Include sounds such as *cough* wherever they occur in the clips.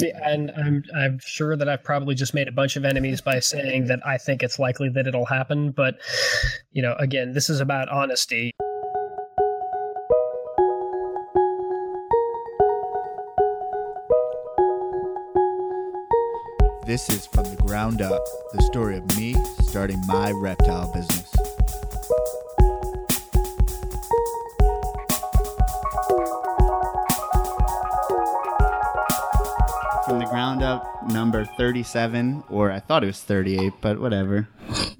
And I'm I'm sure that I've probably just made a bunch of enemies by saying that I think it's likely that it'll happen. But you know, again, this is about honesty. This is From the Ground Up, the story of me starting my reptile business. Number 37, or I thought it was 38, but whatever.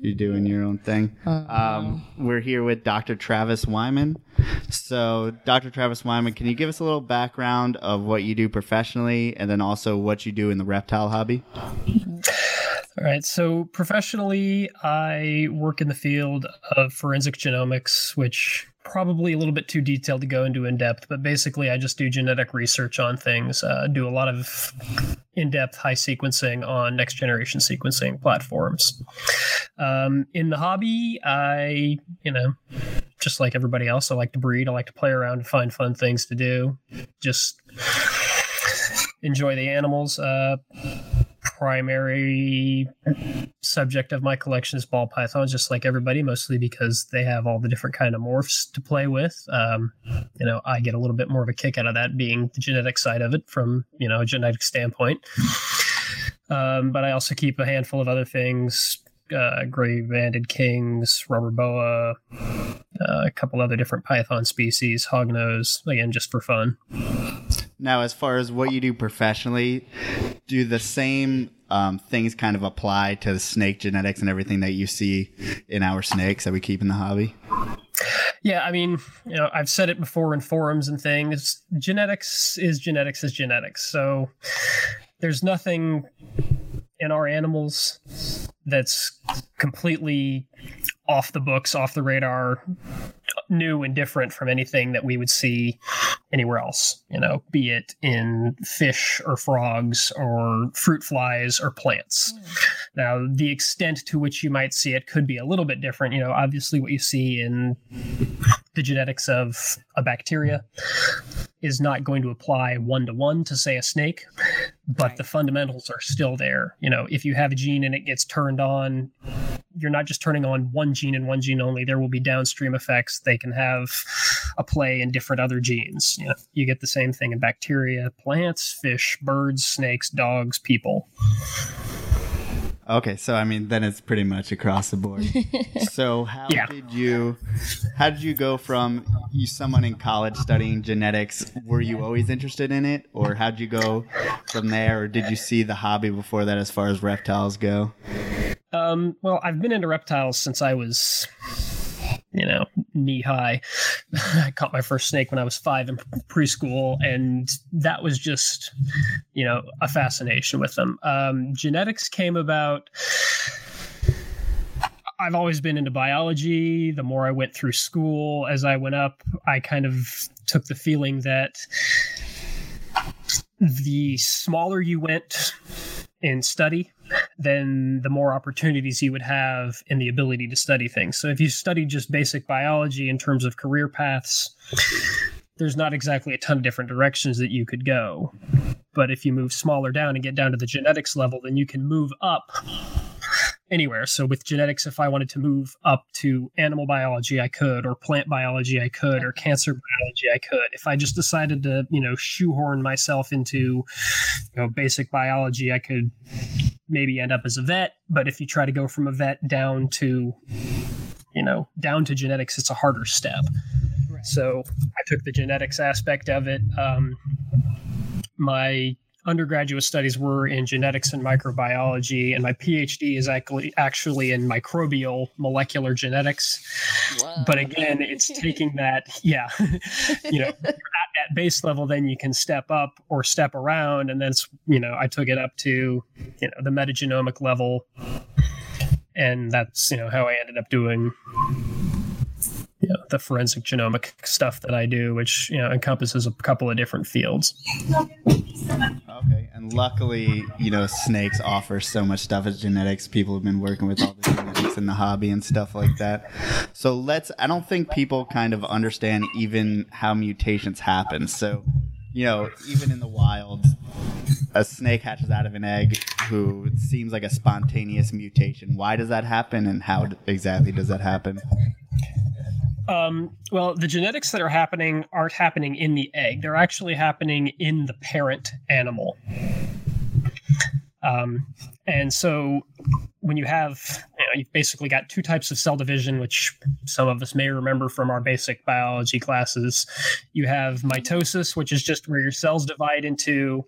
You're doing your own thing. Um, we're here with Dr. Travis Wyman. So, Dr. Travis Wyman, can you give us a little background of what you do professionally and then also what you do in the reptile hobby? All right. So professionally, I work in the field of forensic genomics, which probably a little bit too detailed to go into in depth, but basically, I just do genetic research on things, uh, do a lot of in depth high sequencing on next generation sequencing platforms. Um, in the hobby, I, you know, just like everybody else, I like to breed, I like to play around and find fun things to do. Just enjoy the animals. Uh, primary subject of my collection is ball pythons, just like everybody, mostly because they have all the different kind of morphs to play with. Um, you know, I get a little bit more of a kick out of that being the genetic side of it from you know a genetic standpoint. Um, but I also keep a handful of other things. Uh, gray banded kings, rubber boa, uh, a couple other different python species, hognose, again, just for fun. Now, as far as what you do professionally, do the same um, things kind of apply to snake genetics and everything that you see in our snakes that we keep in the hobby? Yeah, I mean, you know, I've said it before in forums and things. Genetics is genetics is genetics. So there's nothing in our animals that's completely off the books, off the radar, new and different from anything that we would see anywhere else, you know, be it in fish or frogs or fruit flies or plants. Mm. Now, the extent to which you might see it could be a little bit different. You know, obviously, what you see in the genetics of a bacteria is not going to apply one to one to, say, a snake, but right. the fundamentals are still there. You know, if you have a gene and it gets turned on, you're not just turning on one gene and one gene only. There will be downstream effects. They can have a play in different other genes. You, know, you get the same thing in bacteria, plants, fish, birds, snakes, dogs, people. Okay, so I mean, then it's pretty much across the board. *laughs* so, how yeah. did you, how did you go from you someone in college studying genetics? Were you always interested in it, or how did you go from there, or did you see the hobby before that, as far as reptiles go? Um, well, I've been into reptiles since I was you know, knee high. *laughs* I caught my first snake when I was five in preschool, and that was just, you know, a fascination with them. Um, genetics came about. I've always been into biology. The more I went through school, as I went up, I kind of took the feeling that the smaller you went in study, then the more opportunities you would have in the ability to study things. So if you study just basic biology in terms of career paths, there's not exactly a ton of different directions that you could go. But if you move smaller down and get down to the genetics level, then you can move up anywhere. So with genetics, if I wanted to move up to animal biology, I could, or plant biology, I could, or cancer biology, I could. If I just decided to, you know, shoehorn myself into, you know, basic biology, I could maybe end up as a vet. But if you try to go from a vet down to, you know, down to genetics, it's a harder step. Right. So I took the genetics aspect of it. Um, my undergraduate studies were in genetics and microbiology, and my PhD is actually actually in microbial molecular genetics. Wow. But again, it's *laughs* taking that, yeah, *laughs* you know, at base level, then you can step up or step around, and then you know, I took it up to, you know, the metagenomic level, and that's you know how I ended up doing you know, the forensic genomic stuff that I do, which you know encompasses a couple of different fields. Okay, and luckily, you know, snakes offer so much stuff as genetics. People have been working with all the genetics in the hobby and stuff like that. So let's. I don't think people kind of understand even how mutations happen. So, you know, even in the wild, a snake hatches out of an egg who seems like a spontaneous mutation. Why does that happen, and how exactly does that happen? Um, well, the genetics that are happening aren't happening in the egg. They're actually happening in the parent animal. Um, and so when you have, you know, you've basically got two types of cell division, which some of us may remember from our basic biology classes. You have mitosis, which is just where your cells divide into,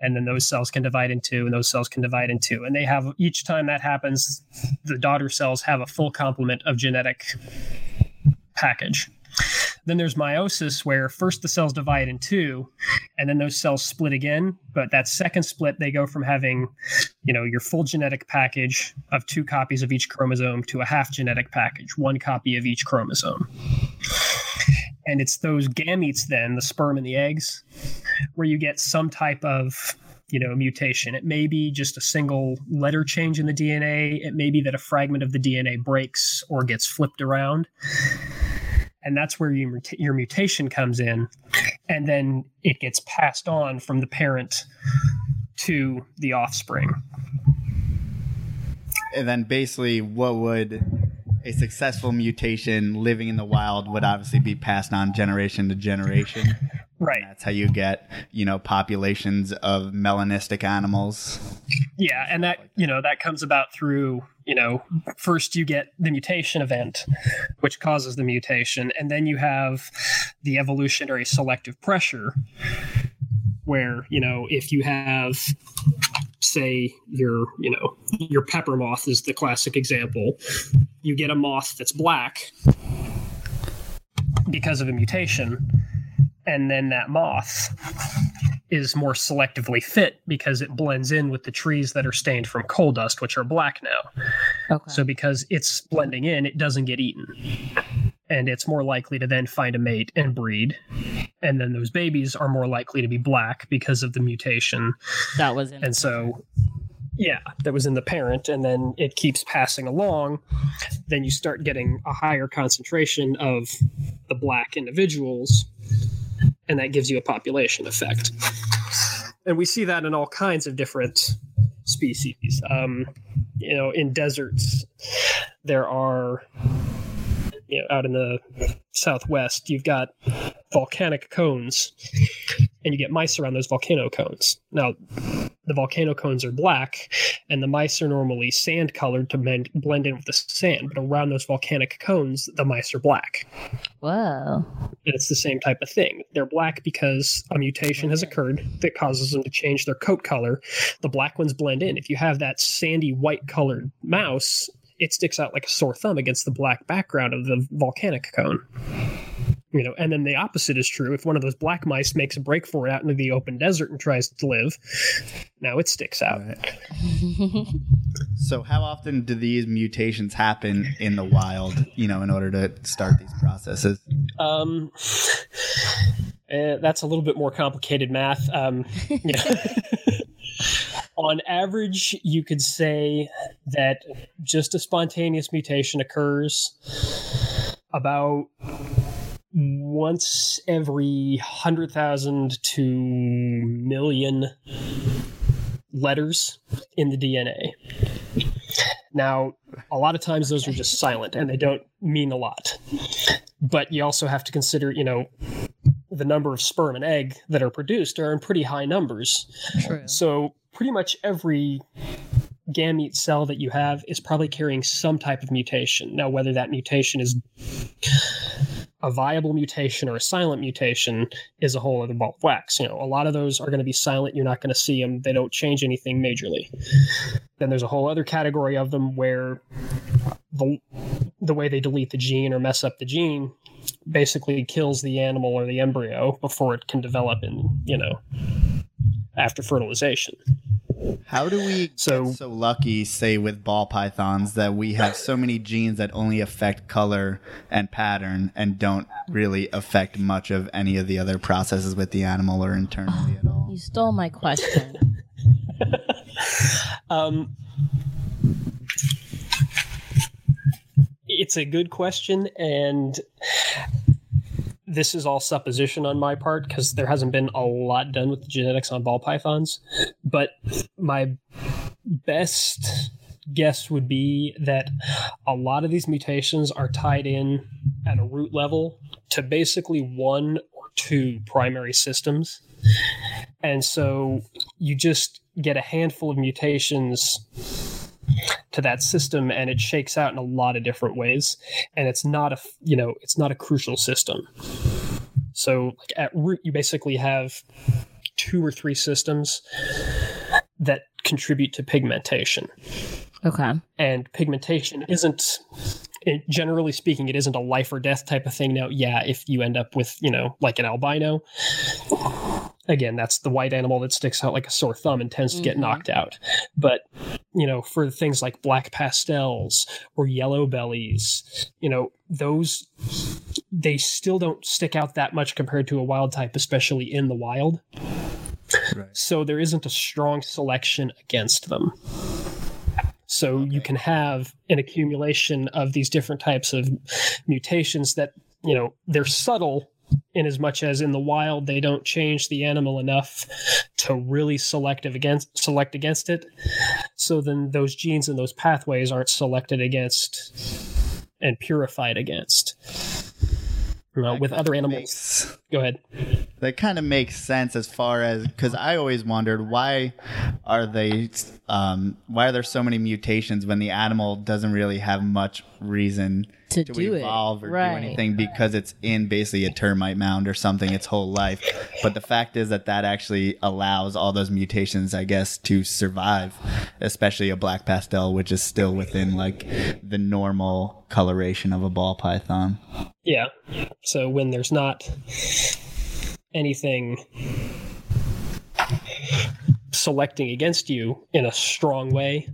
and then those cells can divide into, and those cells can divide into. And they have, each time that happens, the daughter cells have a full complement of genetic package. Then there's meiosis, where first the cells divide in two, and then those cells split again. But that second split, they go from having, you know, your full genetic package of two copies of each chromosome to a half genetic package, one copy of each chromosome. And it's those gametes, then, the sperm and the eggs, where you get some type of you know mutation. It may be just a single letter change in the dna it may be that a fragment of the dna breaks or gets flipped around. And that's where your, your mutation comes in. And then it gets passed on from the parent to the offspring. And then basically, what would a successful mutation living in the wild would obviously be passed on generation to generation. *laughs* right That's how you get, you know, populations of melanistic animals. yeah and that you know that comes about through you know first you get the mutation event which causes the mutation and then you have the evolutionary selective pressure where you know if you have say your you know your pepper moth is the classic example you get a moth that's black because of a mutation and then that moth is more selectively fit because it blends in with the trees that are stained from coal dust which are black now Okay. so because it's blending in, it doesn't get eaten. And it's more likely to then find a mate and breed. And then those babies are more likely to be black because of the mutation. that was in And so yeah, that was in the parent, and then it keeps passing along. Then you start getting a higher concentration of the black individuals, and that gives you a population effect. And we see that in all kinds of different species. Um, you know, in deserts, there are, you know, out in the southwest, you've got volcanic cones, and you get mice around those volcano cones. Now, the volcano cones are black, and the mice are normally sand colored to blend, blend in with the sand. But around those volcanic cones, the mice are black. Whoa. And it's the same type of thing. They're black because a mutation has occurred that causes them to change their coat color. The black ones blend in. If you have that sandy white colored mouse, it sticks out like a sore thumb against the black background of the volcanic cone. You know, and then the opposite is true. If one of those black mice makes a break for it out into the open desert and tries to live, now it sticks out. *laughs* So, how often do these mutations happen in the wild, you know, in order to start these processes? Um, eh, that's a little bit more complicated math. Um, yeah. *laughs* *laughs* On average, you could say that just a spontaneous mutation occurs about once every 100,000 to million letters in the DNA. Now, a lot of times those are just silent and they don't mean a lot. But you also have to consider, you know, the number of sperm and egg that are produced are in pretty high numbers. True. So, pretty much every gamete cell that you have is probably carrying some type of mutation. Now, whether that mutation is a viable mutation or a silent mutation is a whole other ball of wax. You know, a lot of those are going to be silent. You're not going to see them. They don't change anything majorly. Then there's a whole other category of them where the the way they delete the gene or mess up the gene basically kills the animal or the embryo before it can develop in, you know, after fertilization. How do we So- get so lucky, say with ball pythons, that we have so many genes that only affect color and pattern and don't really affect much of any of the other processes with the animal or internally at all? You stole my question. *laughs* Um, it's a good question, and this is all supposition on my part because there hasn't been a lot done with the genetics on ball pythons. But my best guess would be that a lot of these mutations are tied in at a root level to basically one or two primary systems. And so you just get a handful of mutations to that system and it shakes out in a lot of different ways. And it's not a you know it's not a crucial system. So like at root you basically have two or three systems that contribute to pigmentation. Okay. and pigmentation isn't it, generally speaking it isn't a life or death type of thing now yeah if you end up with you know like an albino again that's the white animal that sticks out like a sore thumb and tends to get Mhm. knocked out but you know for things like black pastels or yellow bellies you know those they still don't stick out that much compared to a wild type especially in the wild Right. so there isn't a strong selection against them. So you can have an accumulation of these different types of mutations that, you know, they're subtle in as much as in the wild they don't change the animal enough to really selective against select against it. So then those genes and those pathways aren't selected against and purified against. Uh, you know, with other animals. Makes- Go ahead. that kind of makes sense as far as because I always wondered why are they um, why are there so many mutations when the animal doesn't really have much reason To do it, evolve or right. do anything because it's in basically a termite mound or something its whole life. But the fact is that that actually allows all those mutations, I guess, to survive, especially a black pastel, which is still within like the normal coloration of a ball python. Yeah. So when there's not anything selecting against you in a strong way,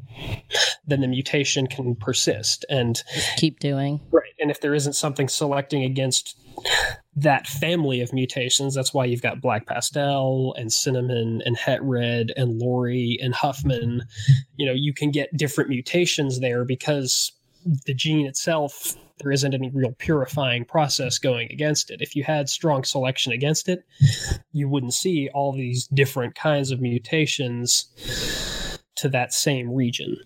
then the mutation can persist. And Keep doing. right, and if there isn't something selecting against that family of mutations, that's why you've got black pastel and cinnamon and het red and lori and huffman. You know, you can get different mutations there because the gene itself there isn't any real purifying process going against it. If you had strong selection against it, you wouldn't see all these different kinds of mutations to that same region.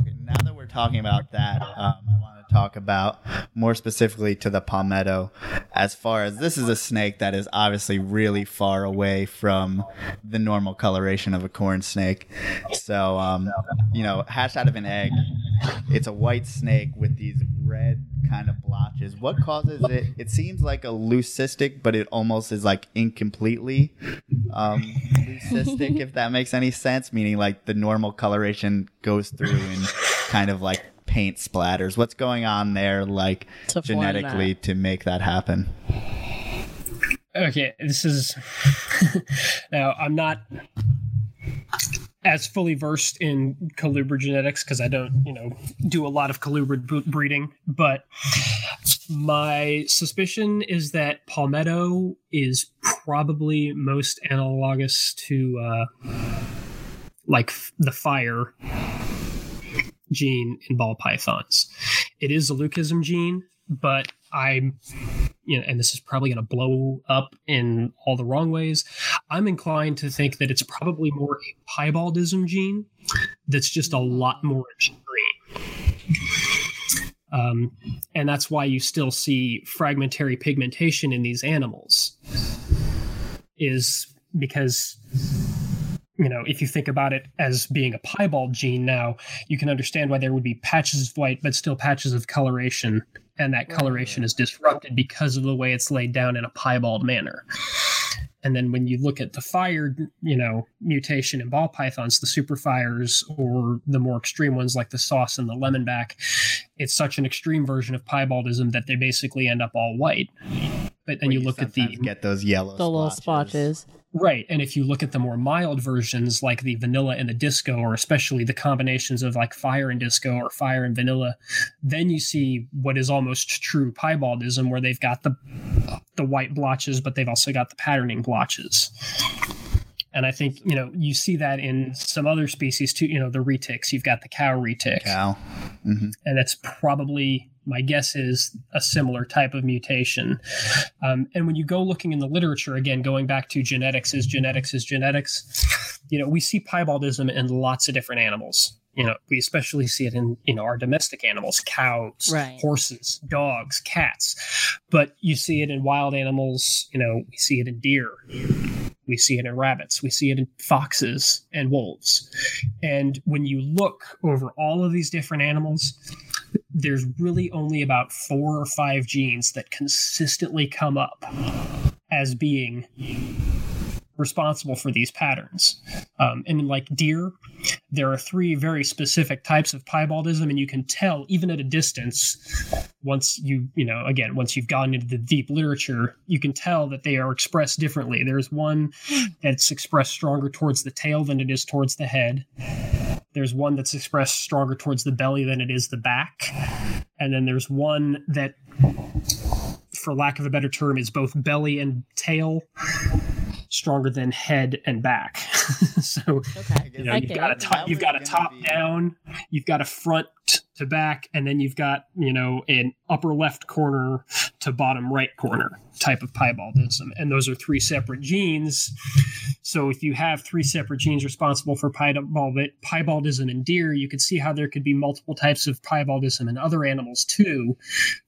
Okay, now that we're talking about that, um, I want talk about more specifically to the palmetto. As far as this is a snake that is obviously really far away from the normal coloration of a corn snake. So, um, you know, hatched out of an egg, it's a white snake with these red kind of blotches. What causes it? It seems like a leucistic, but it almost is like incompletely um, leucistic, if that makes any sense. Meaning, like the normal coloration goes through and kind of like paint splatters. What's going on there, like To genetically, to make that happen? Okay, this is *laughs* now I'm not as fully versed in colubrid genetics because I don't, you know, do a lot of colubrid b- breeding, but my suspicion is that palmetto is probably most analogous to uh, like f- the fire gene in ball pythons. It is a leucism gene, but I'm you know, and this is probably going to blow up in all the wrong ways. I'm inclined to think that it's probably more a piebaldism gene that's just a lot more extreme. Um, and that's why you still see fragmentary pigmentation in these animals, is because you know, if you think about it as being a piebald gene now, you can understand why there would be patches of white, but still patches of coloration. And that coloration is disrupted because of the way it's laid down in a piebald manner. And then when you look at the fire, you know, mutation in ball pythons, the super fires or the more extreme ones like the sauce and the lemonback, it's such an extreme version of piebaldism that they basically end up all white. But then Where you look at the sometimes get those yellow The little splotches. Right. And if you look at the more mild versions like the vanilla and the disco, or especially the combinations of like fire and disco or fire and vanilla, then you see what is almost true piebaldism where they've got the the white blotches, but they've also got the patterning blotches. And I think, you know, you see that in some other species too, you know, the retics. You've got the cow retic. Cow. hmm And that's probably my guess is a similar type of mutation. Um, and when you go looking in the literature, again, going back to genetics is genetics is genetics, you know, we see piebaldism in lots of different animals. You know, we especially see it in you know our domestic animals, cows, Right. horses, dogs, cats. But you see it in wild animals. You know, we see it in deer. We see it in rabbits. We see it in foxes and wolves. And when you look over all of these different animals, there's really only about four or five genes that consistently come up as being responsible for these patterns. Um, and like deer, there are three very specific types of piebaldism, and you can tell even at a distance. Once you, you know, again, once you've gone into the deep literature, you can tell that they are expressed differently. There's one that's expressed stronger towards the tail than it is towards the head. There's one that's expressed stronger towards the belly than it is the back. And then there's one that, for lack of a better term, is both belly and tail stronger than head and back. *laughs* so Okay. you know, you've got a it. top, you've got a That was gonna top be- down, you've got a front to back, and then you've got you know an upper left corner to bottom right corner type of piebaldism, and those are three separate genes. So if you have three separate genes responsible for piebald, piebaldism in deer, you could see how there could be multiple types of piebaldism in other animals too,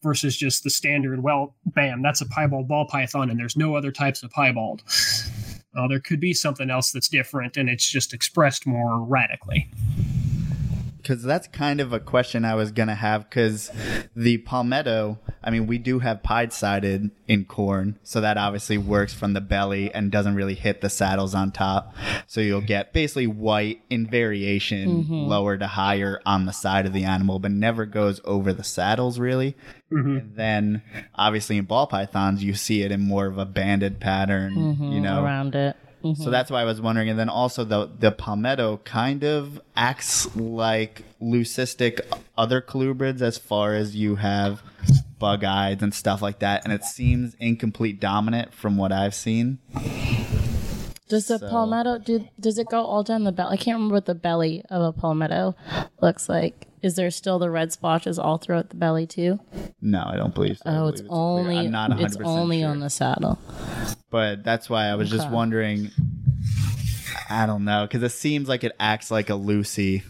versus just the standard. Well, bam, that's a piebald ball python, and there's no other types of piebald. Well, there could be something else that's different, and it's just expressed more radically. Because that's kind of a question I was gonna have. Because the palmetto, I mean, we do have pied sided in corn, so that obviously works from the belly and doesn't really hit the saddles on top. So you'll get basically white in variation, mm-hmm. lower to higher on the side of the animal, but never goes over the saddles really. Mm-hmm. And then obviously in ball pythons, you see it in more of a banded pattern, mm-hmm. you know, around it. Mhm. so that's why I was wondering. And then also the the palmetto kind of acts like leucistic other colubrids as far as you have bug eyes and stuff like that. And it seems incomplete dominant from what I've seen. Does the So- palmetto do? Does it go all down the belly? I can't remember what the belly of a palmetto looks like. Is there still the red splotches all throughout the belly too? No, I don't believe so. Oh, believe it's clear. only I'm not 100% it's only sure. on the saddle. But that's why I was just wondering. I don't know because it seems like it acts like a Lucy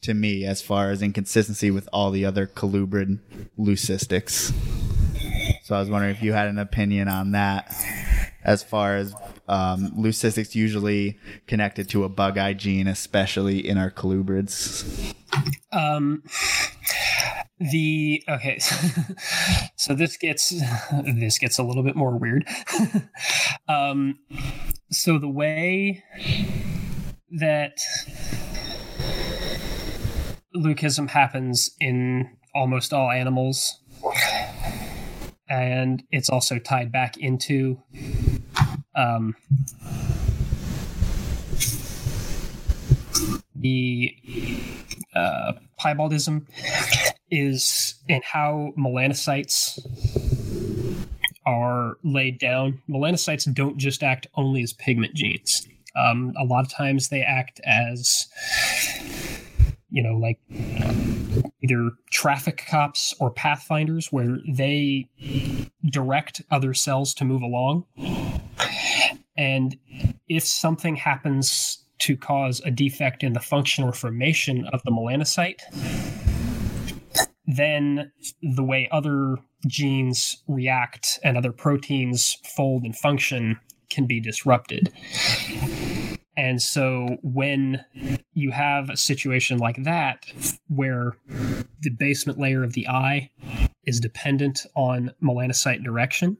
to me as far as inconsistency with all the other colubrid leucistics. So I was wondering if you had an opinion on that, as far as um, leucistics usually connected to a bug eye gene, especially in our colubrids. Um, the okay, *laughs* so this gets this gets a little bit more weird. *laughs* um, so the way that leucism happens in almost all animals, and it's also tied back into um, the uh, piebaldism is in how melanocytes are laid down. Melanocytes don't just act only as pigment genes. Um, a lot of times they act as, you know, like either traffic cops or pathfinders, where they direct other cells to move along. And if something happens to cause a defect in the function or formation of the melanocyte, then the way other genes react and other proteins fold and function can be disrupted. And so when you have a situation like that, where the basement layer of the eye is dependent on melanocyte direction,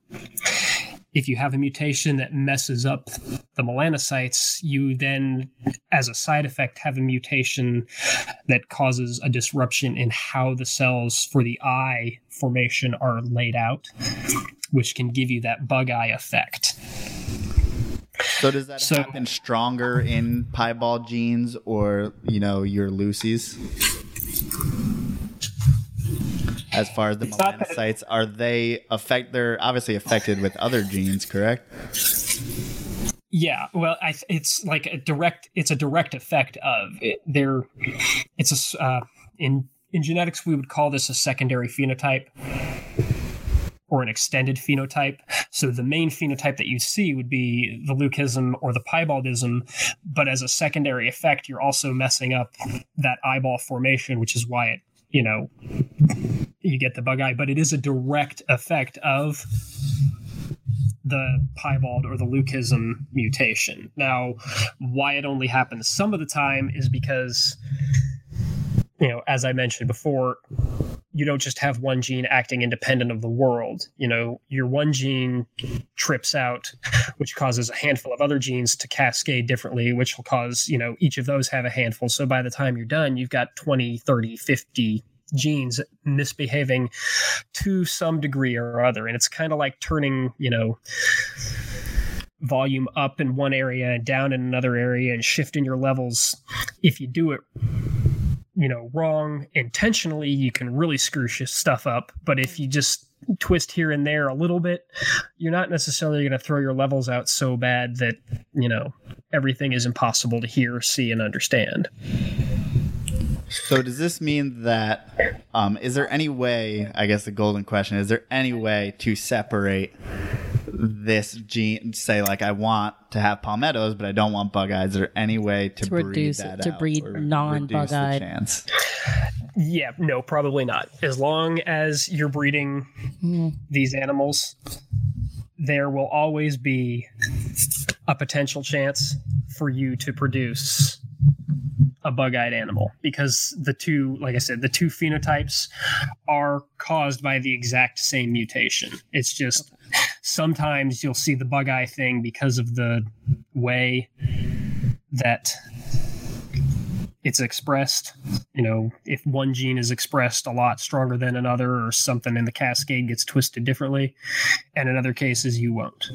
if you have a mutation that messes up the melanocytes, you then, as a side effect, have a mutation that causes a disruption in how the cells for the eye formation are laid out, which can give you that bug eye effect. So does that So- happen stronger in piebald genes or you know your Lucy's? As far as the It's not that it- melanocytes, are they affect? They're obviously affected with other genes, correct? Yeah, well, I, it's like a direct. It's a direct effect of it. It's a uh, in in genetics we would call this a secondary phenotype or an extended phenotype. So the main phenotype that you see would be the leucism or the piebaldism, but as a secondary effect, you're also messing up that eyeball formation, which is why it, you know, you get the bug eye. But it is a direct effect of the piebald or the leucism mutation. Now, why it only happens some of the time is because, you know, as I mentioned before, you don't just have one gene acting independent of the world. You know, your one gene trips out, which causes a handful of other genes to cascade differently, which will cause, you know, each of those have a handful. So by the time you're done, you've got 20, 30, 50 genes misbehaving to some degree or other. And it's kind of like turning, you know, volume up in one area and down in another area and shifting your levels. If you do it you know wrong intentionally you can really screw stuff up but if you just twist here and there a little bit you're not necessarily going to throw your levels out so bad that you know everything is impossible to hear see and understand so does this mean that um, is there any way i guess the golden question is there any way to separate this gene say like I want to have palmettos, but I don't want bug eyes. Is there any way to, To breed reduce- that to out breed non-bug-eyed? chance? yeah no probably not as long as you're breeding these animals there will always be a potential chance for you to produce a bug-eyed animal because the two like i said the two phenotypes are caused by the exact same mutation. It's just sometimes you'll see the bug-eye thing because of the way that it's expressed. You know if one gene is expressed a lot stronger than another or something in the cascade gets twisted differently and in other cases you won't.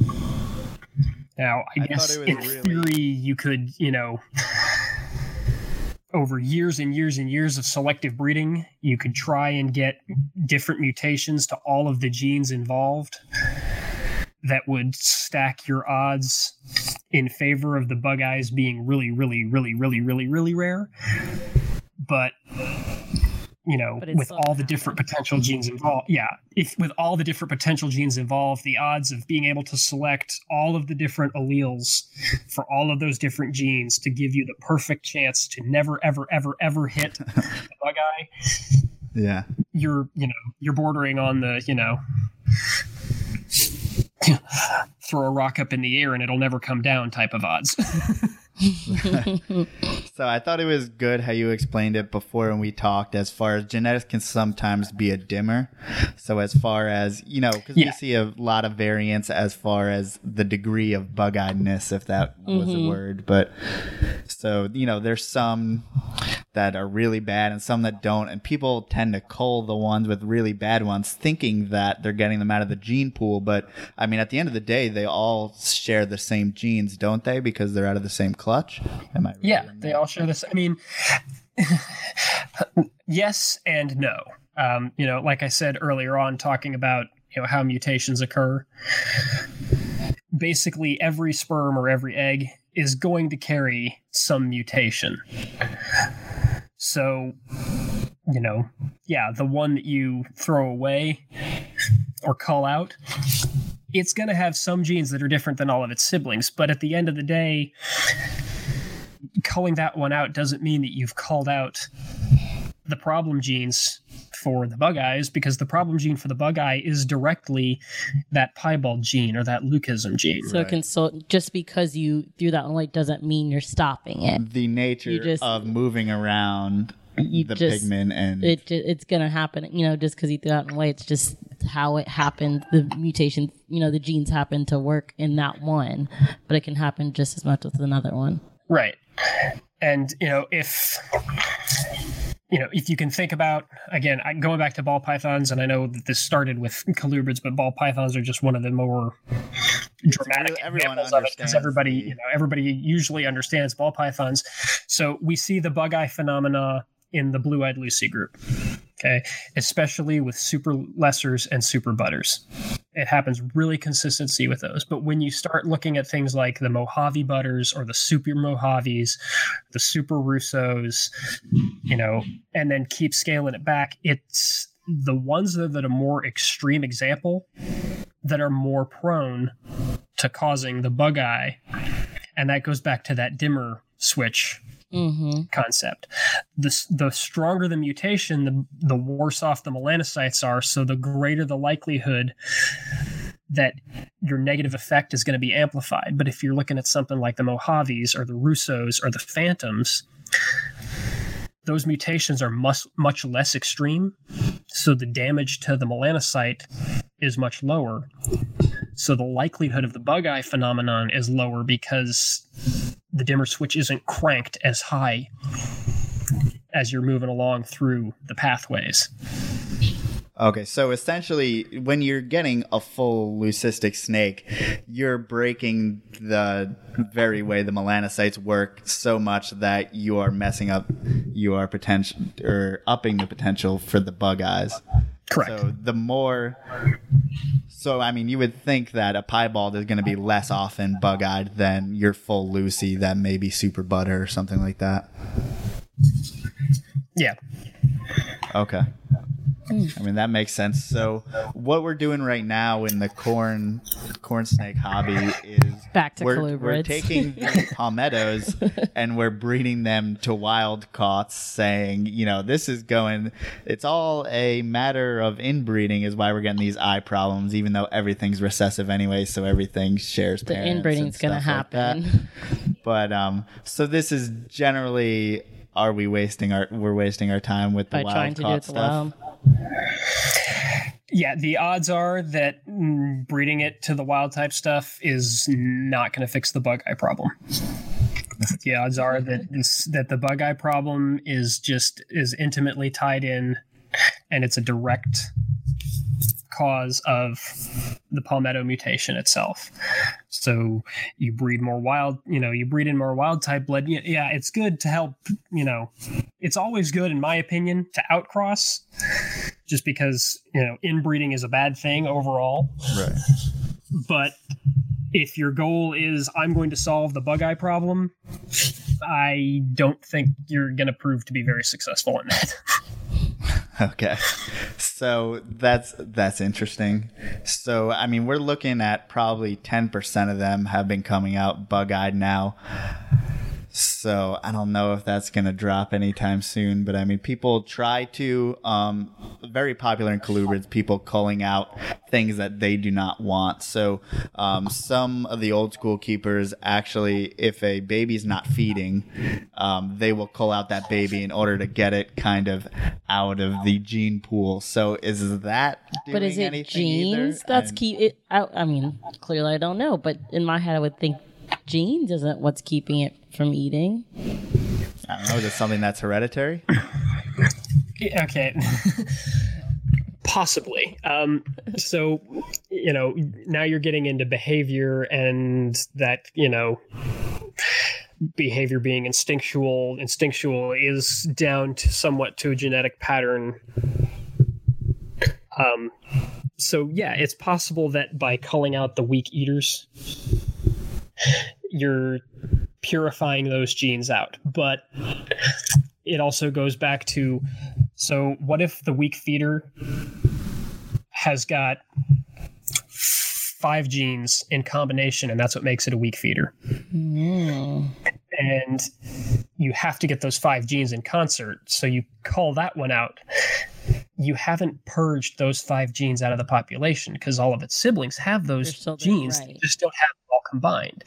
Now i, I guess in really- theory you could you know over years and years and years of selective breeding you could try and get different mutations to all of the genes involved that would stack your odds in favor of the bug eyes being really, really, really, really, really, really rare. But you know, with all the different potential genes involved, yeah, if with all the different potential genes involved, the odds of being able to select all of the different alleles for all of those different genes to give you the perfect chance to never, ever, ever, ever hit *laughs* the bug eye, Yeah. you're, you know, you're bordering on the, you know, throw a rock up in the air and it'll never come down type of odds. *laughs* *laughs* So I thought it was good how you explained it before when we talked as far as genetics can sometimes be a dimmer. So as far as, you know, because we see a lot of variance as far as the degree of bug-eyedness, if that was a mm-hmm. word. But so, you know, there's some that are really bad and some that don't. And people tend to cull the ones with really bad ones thinking that they're getting them out of the gene pool. But I mean, at the end of the day, they all share the same genes, don't they? Because they're out of the same clutch. Am I right? yeah, they all share this. I mean, *laughs* yes and no. Um, you know, like I said earlier on, talking about you know how mutations occur. Basically, every sperm or every egg is going to carry some mutation. So, you know, yeah, the one that you throw away or call out, it's going to have some genes that are different than all of its siblings. But at the end of the day, calling that one out doesn't mean that you've called out the problem genes for the bug eyes because the problem gene for the bug eye is directly that piebald gene or that leucism gene. So it can so just because you threw that one away doesn't mean you're stopping it. the nature just- of moving around You the just- pigment and It it's gonna happen. You know, just because you threw that one away, it's just how it happened. The mutation, you know, the genes happen to work in that one, but it can happen just as much with another one. Right. And, you know, if you know, if you can think about again, going back to ball pythons, and I know that this started with colubrids, but ball pythons are just one of the more dramatic everyone examples of it because everybody, you know, everybody usually understands ball pythons. So we see the bug eye phenomena in the blue-eyed Lucy group. Okay, especially with super lessers and super butters. It happens really consistency with those. But when you start looking at things like the Mojave butters or the super Mojaves, the super Russos, you know, and then keep scaling it back, it's the ones that are the more extreme example that are more prone to causing the bug eye. And that goes back to that dimmer switch Mm-hmm. concept. The, the stronger the mutation, the, the worse off the melanocytes are. So the greater the likelihood that your negative effect is going to be amplified. But if you're looking at something like the Mojaves or the Russos or the Phantoms, those mutations are much much less extreme, so the damage to the melanocyte is much lower. So the likelihood of the bug eye phenomenon is lower because the dimmer switch isn't cranked as high as you're moving along through the pathways. Okay, so essentially, when you're getting a full leucistic snake, you're breaking the very way the melanocytes work so much that you are messing up your potential or upping the potential for the bug eyes. Correct. So the more, so I mean, you would think that a piebald is going to be less often bug-eyed than your full Lucy that may be super butter or something like that. yeah. Okay. I mean that makes sense. So what we're doing right now in the corn corn snake hobby is Back to we're, we're taking *laughs* palmettos and we're breeding them to wild caughts, saying, you know, this is going. It's all a matter of inbreeding, is why we're getting these eye problems, even though everything's recessive anyway, so everything shares. The inbreeding's going to stuff like happen. But um, so this is generally. Are we wasting our? We're wasting our time with the by wild trying to do caught stuff. Yeah, the odds are that mm, breeding it to the wild type stuff is not going to fix the bug eye problem. the odds are that this that the bug eye problem is just is intimately tied in, and it's a direct cause of the palmetto mutation itself. So you breed more wild, you know, you breed in more wild type blood. Yeah, it's good to help, you know, it's always good in my opinion to outcross just because, you know, inbreeding is a bad thing overall. Right. But if your goal is I'm going to solve the bug eye problem, I don't think you're going to prove to be very successful in that. *laughs* *laughs* Okay. So that's that's interesting. So I mean, we're looking at probably 10% of them have been coming out bug-eyed now. So I don't know if that's going to drop anytime soon, but I mean, people try to um, very popular in colubrids. People culling out things that they do not want. So um, some of the old school keepers actually, if a baby's not feeding, um, they will cull out that baby in order to get it kind of out of the gene pool. So is that doing But is it anything either? genes that's And- keep it? I, I mean, clearly I don't know, but in my head I would think genes isn't what's keeping it from eating. I don't know. Is it something that's hereditary? *coughs* okay. *laughs* Possibly. Um, so, you know, now you're getting into behavior and that, you know, behavior being instinctual. Instinctual is down to somewhat to a genetic pattern. Um, so, yeah, it's possible that by culling out the weak eaters, you're purifying those genes out. But it also goes back to so what if the weak feeder has got five genes in combination and that's what makes it a weak feeder? Mm. and you have to get those five genes in concert. So you call that one out. You haven't purged those five genes out of the population because all of its siblings have those They're still there, genes. They just don't have them all combined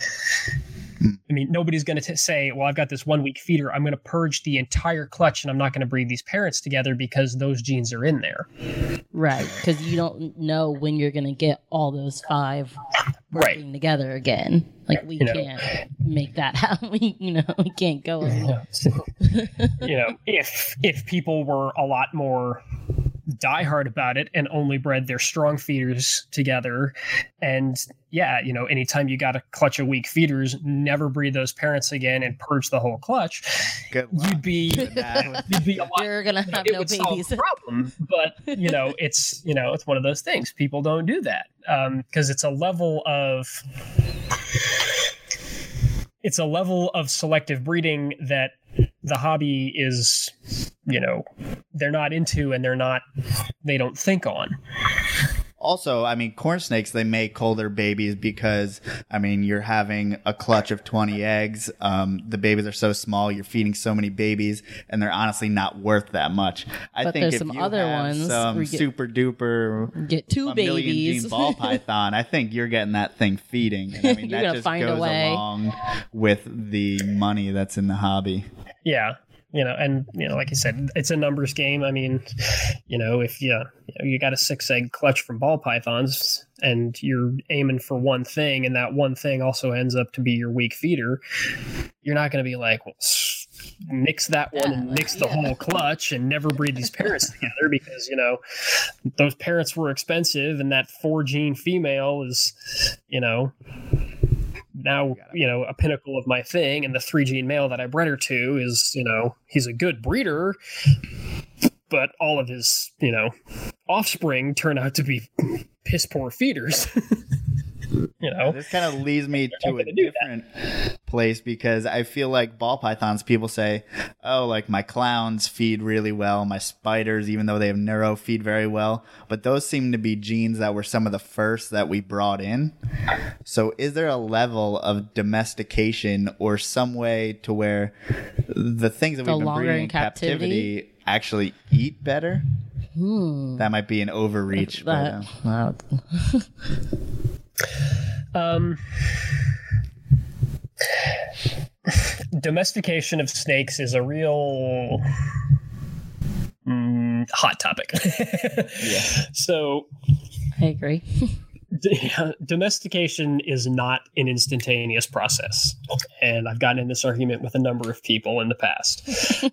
Mm. I mean, nobody's going to say, well, I've got this one weak feeder. I'm going to purge the entire clutch and I'm not going to breed these parents together because those genes are in there. Right, because you don't know when you're gonna get all those five Right. working together again. Like we You know. can't make that *laughs* happen. We, you know, we can't go. *laughs* you know, *laughs* if if people were a lot more diehard about it and only bred their strong feeders together, and yeah, you know, anytime you got a clutch of weak feeders, never breed those parents again and purge the whole clutch, Good you'd be *laughs* you'd be a lot You're gonna have it no would solve babies. the problem. But you know, *laughs* it's you know, it's one of those things. People don't do that. Um, because it's a level of it's a level of selective breeding that the hobby is you know they're not into and they're not they don't think on Also, I mean, corn snakes, they make colder babies because, I mean, you're having a clutch of 20 eggs. Um, the babies are so small, you're feeding so many babies, and they're honestly not worth that much. I But think there's if some you other have ones some get- super duper Get two babies. gene ball *laughs* python, I think you're getting that thing feeding. And I *laughs* mean, You're that gonna just find a goes way. along with the money that's in the hobby. yeah you know and you know like i said it's a numbers game i mean you know if you you, got a six egg clutch from ball pythons and you're aiming for one thing and that one thing also ends up to be your weak feeder you're not going to be like well mix that one and mix the yeah. whole clutch and never breed these parents *laughs* together because you know those parents were expensive and that four gene female is you know now oh, you know a pinnacle of my thing and the three gene male that i bred her to is you know he's a good breeder but all of his you know offspring turn out to be piss poor feeders *laughs* you know This kind of leads me to a gonna do that. different place because I feel like ball pythons, people say, oh, like my clowns feed really well, my spiders, even though they have neuro, feed very well. But those seem to be genes that were some of the first that we brought in. So is there a level of domestication or some way to where the things that The we've been breeding in in captivity, captivity? actually eat better? Hmm. That might be an overreach. but, uh, *laughs* That, that- Um, domestication of snakes is a real mm, hot topic. *laughs* Yeah. So, I agree. *laughs* *laughs* domestication is not an instantaneous process, and I've gotten in this argument with a number of people in the past.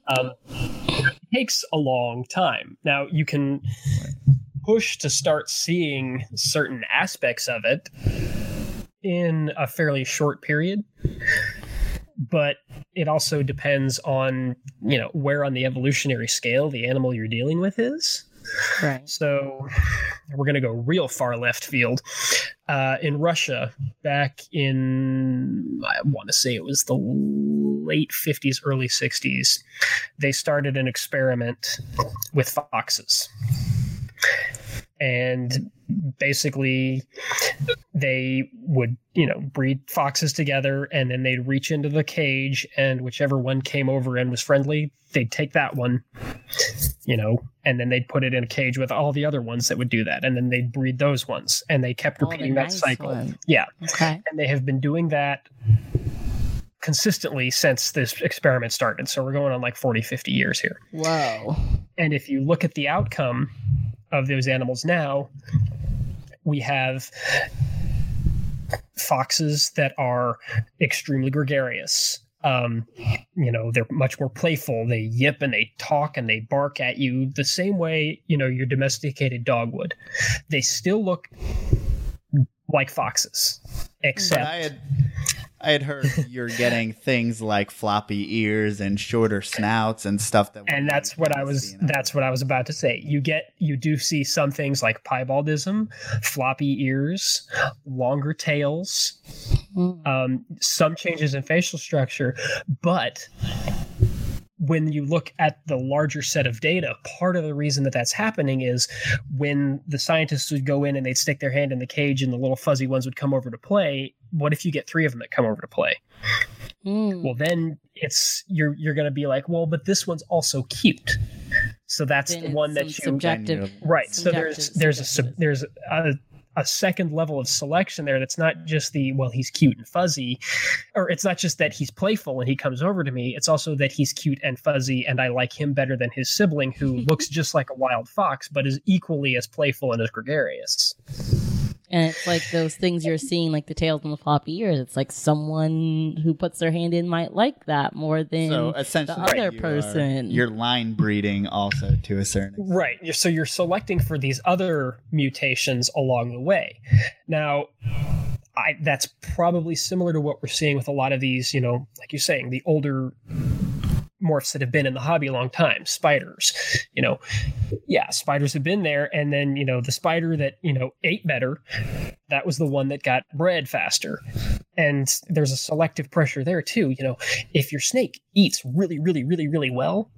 Um, it takes a long time. Now, you can push to start seeing certain aspects of it in a fairly short period. But it also depends on you know where on the evolutionary scale the animal you're dealing with is. Right. so we're going to go real far left field. Uh, in russia back in i want to say it was the late 50s early 60s they started an experiment with foxes and basically they would you know breed foxes together and then they'd reach into the cage and whichever one came over and was friendly they'd take that one you know and then they'd put it in a cage with all the other ones that would do that and then they'd breed those ones and they kept Oh, repeating that nice cycle one. yeah Okay. and they have been doing that consistently since this experiment started so we're going on like 40 50 years here Whoa. and if you look at the outcome of those animals now, we have foxes that are extremely gregarious. Um, you know, they're much more playful. They yip and they talk and they bark at you the same way, you know, your domesticated dog would. They still look like foxes, except I had heard *laughs* you're getting things like floppy ears and shorter snouts and stuff that. and that's what I was that's what I was about to say. You get you do see some things like piebaldism, floppy ears, longer tails, Hmm. um, some changes in facial structure, but when you look at the larger set of data, part of the reason that that's happening is when the scientists would go in and they'd stick their hand in the cage and the little fuzzy ones would come over to play. What if you get three of them that come over to play? Hmm. well then it's you're you're going to be like well but this one's also cute so that's Then the one that you subjective. right so there's subjective- there's a sub, subjective. there's a, a second level of selection there that's not just the well he's cute and fuzzy or it's not just that he's playful and he comes over to me it's also that he's cute and fuzzy and i like him better than his sibling who *laughs* looks just like a wild fox but is equally as playful and as gregarious And it's like those things you're seeing, like the tails and the floppy ears. It's like someone who puts their hand in might like that more than So essentially, the other you are- person. you're line breeding also to a certain. extent. Right. So you're selecting for these other mutations along the way. Now, I, that's probably similar to what we're seeing with a lot of these, you know, like you're saying, the older morphs that have been in the hobby a long time spiders you know. Yeah spiders have been there and then you know the spider that you know ate better that was the one that got bred faster. And there's a selective pressure there too you know. If your snake eats really really really really well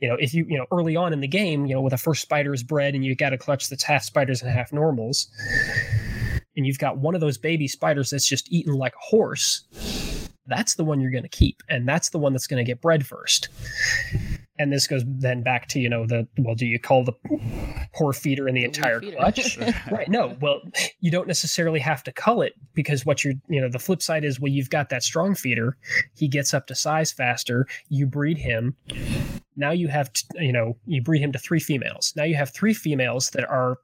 you know if you you know early on in the game you know with a first spider is bred and you got a clutch that's half spiders and half normals and you've got one of those baby spiders that's just eaten like a horse that's the one you're going to keep and that's the one that's going to get bred first. And this goes then back to you know the well do you call the poor feeder in the entire feeder. clutch *laughs* right no well you don't necessarily have to cull it because what you're you know the flip side is well you've got that strong feeder he gets up to size faster you breed him now you have t- you know you breed him to three females. Now you have three females that are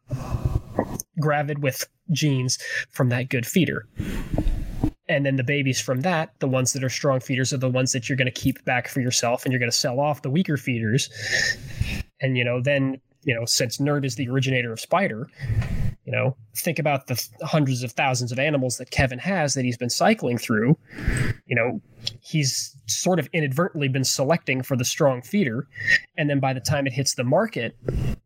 gravid with genes from that good feeder and then the babies from that the ones that are strong feeders are the ones that you're going to keep back for yourself and you're going to sell off the weaker feeders. And you know then you know since nerd is the originator of spider you know think about the th- hundreds of thousands of animals that kevin has that he's been cycling through. You know he's sort of inadvertently been selecting for the strong feeder. And then by the time it hits the market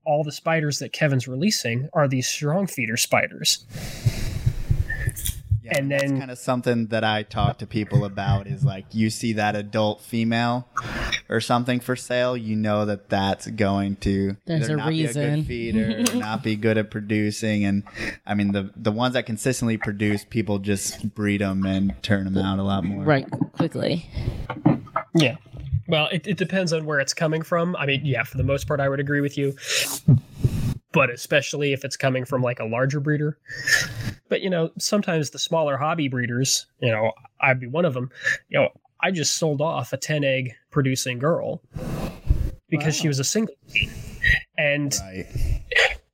all the spiders that kevin's releasing are these strong feeder spiders Yeah, And that's then- kind of something that I talk to people about is like you see that adult female or something for sale, you know that that's going to There's a not be a reason. good feeder, *laughs* not be good at producing, and I mean the the ones that consistently produce, people just breed them and turn them out a lot more. right quickly. Yeah. Well, it, it depends on where it's coming from. I mean, yeah, for the most part, I would agree with you. But especially if it's coming from like a larger breeder. But, you know, sometimes the smaller hobby breeders, you know, I'd be one of them, you know, I just sold off a 10 egg producing girl because she was a single. And Right.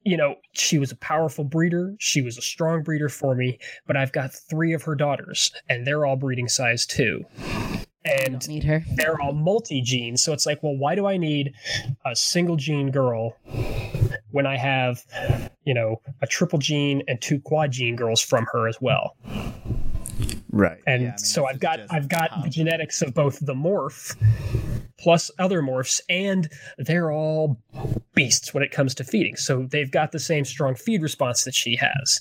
you know, she was a powerful breeder. She was a strong breeder for me, but I've got three of her daughters, and they're all breeding size too. And need her. they're all multi gene. So it's like, well, why do I need a single gene girl when I have, you know, a triple gene and two quad gene girls from her as well? Right. And Yeah, I mean, so I've got I've got how- the genetics of both the morph plus other morphs, and they're all beasts when it comes to feeding. So they've got the same strong feed response that she has,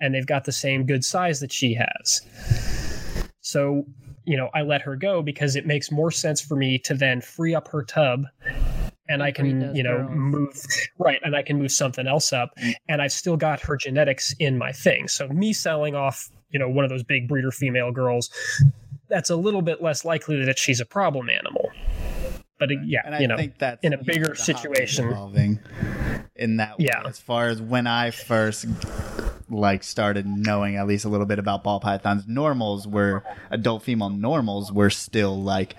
and they've got the same good size that she has. So, you know, I let her go because it makes more sense for me to then free up her tub and I can, you know, girls. move right and I can move something else up and I've still got her genetics in my thing. So me selling off, you know, one of those big breeder female girls, that's a little bit less likely that she's a problem animal. But uh, yeah, and I you know, think that's in a bigger situation. evolving in that way. Yeah. As far as when I first like started knowing at least a little bit about ball pythons, normals were adult female normals were still like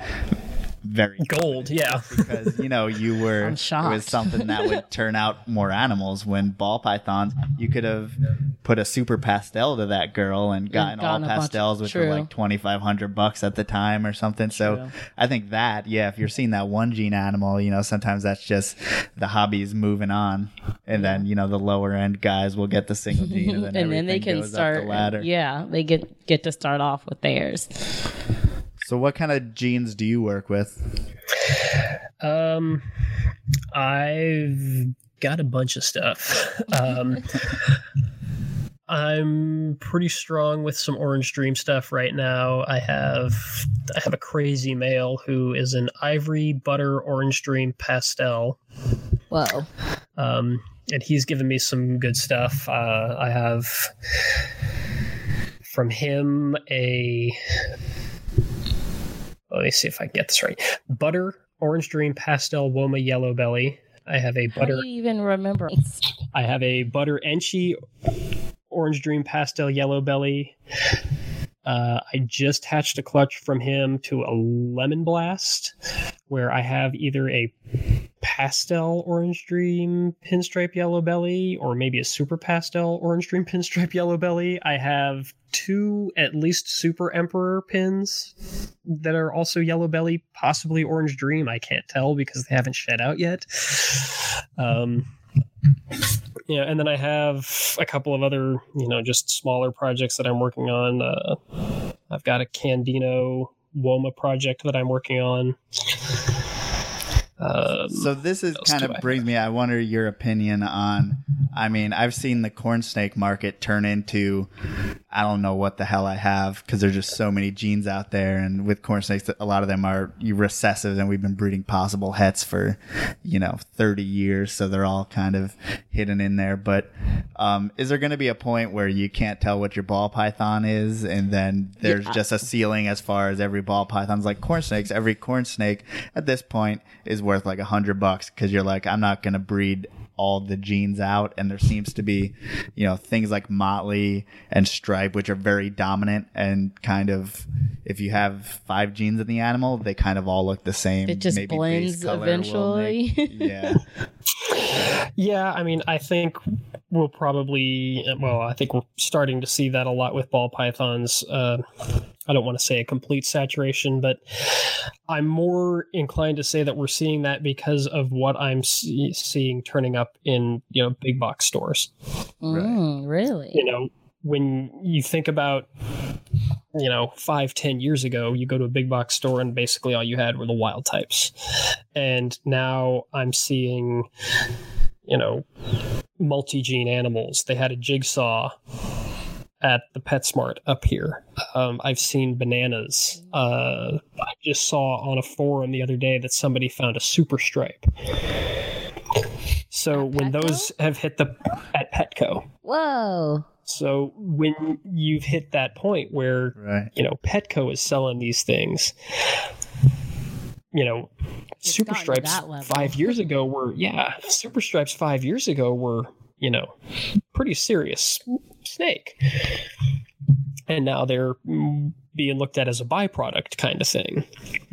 very gold, yeah. *laughs* because you know you *laughs* were it was something that would *laughs* turn out more animals when ball pythons you could have put a super pastel to that girl and gotten all gotten a bunch- pastels which were like 2500 bucks at the time or something so True. i think that yeah if you're seeing that one gene animal you know sometimes that's just the hobby's moving on and then you know the lower end guys will get the single gene and then, and then they can start. the ladder Yeah, they get get to start off with theirs. So what kind of genes do you work with Um, I've got a bunch of stuff. *laughs* Um, I'm pretty strong with some Orange Dream stuff right now. I have I have a crazy male who is an ivory butter Orange Dream pastel. Whoa. Um, and he's given me some good stuff. Uh, I have from him a. Let me see if I can get this right. Butter, Orange Dream, Pastel, Woma, Yellow Belly. I have a How butter. do you even remember? I have a butter Enchi, Orange Dream, Pastel, Yellow Belly. Uh, I just hatched a clutch from him to a Lemon Blast, where I have either a pastel Orange Dream Pinstripe Yellow Belly, or maybe a super pastel Orange Dream *laughs* Pinstripe Yellow Belly. I have two at least Super Emperor pins that are also Yellow Belly, possibly Orange Dream. I can't tell because they haven't shed out yet. Um, yeah, and then I have a couple of other, you know, just smaller projects that I'm working on. Uh, I've got a Candino WOMA project that I'm working on. Um, so this is kind of brings me. I wonder your opinion on. I mean, I've seen the corn snake market turn into. I don't know what the hell I have because there's just so many genes out there, and with corn snakes, a lot of them are recessive, and we've been breeding possible hets for, you know, 30 years, so they're all kind of hidden in there. But um, is there going to be a point where you can't tell what your ball python is, and then there's yeah. just a ceiling as far as every ball python's like corn snakes? Every corn snake at this point is worth like a hundred bucks because you're like, I'm not gonna breed all the genes out. And there seems to be you know things like motley and stripe which are very dominant and kind of if you have five genes in the animal they kind of all look the same. It just Maybe blends eventually. make, *laughs* yeah. Yeah i mean i think we'll probably well i think we're starting to see that a lot with ball pythons. Uh, I don't want to say a complete saturation, but I'm more inclined to say that we're seeing that because of what I'm see- seeing turning up in you know big box stores. Mm, really? You know, when you think about you know five ten years ago you go to a big box store and basically all you had were the wild types and now i'm seeing you know multi-gene animals they had a jigsaw at the PetSmart up here. Um, I've seen bananas. Uh, I just saw on a forum the other day that somebody found a super stripe. So at when Petco? those have hit the at Petco. Whoa. So when you've hit that point where right. you know Petco is selling these things, you know, it's super stripes five years ago were yeah, super stripes five years ago were you know pretty serious snake. And now they're being looked at as a byproduct kind of thing.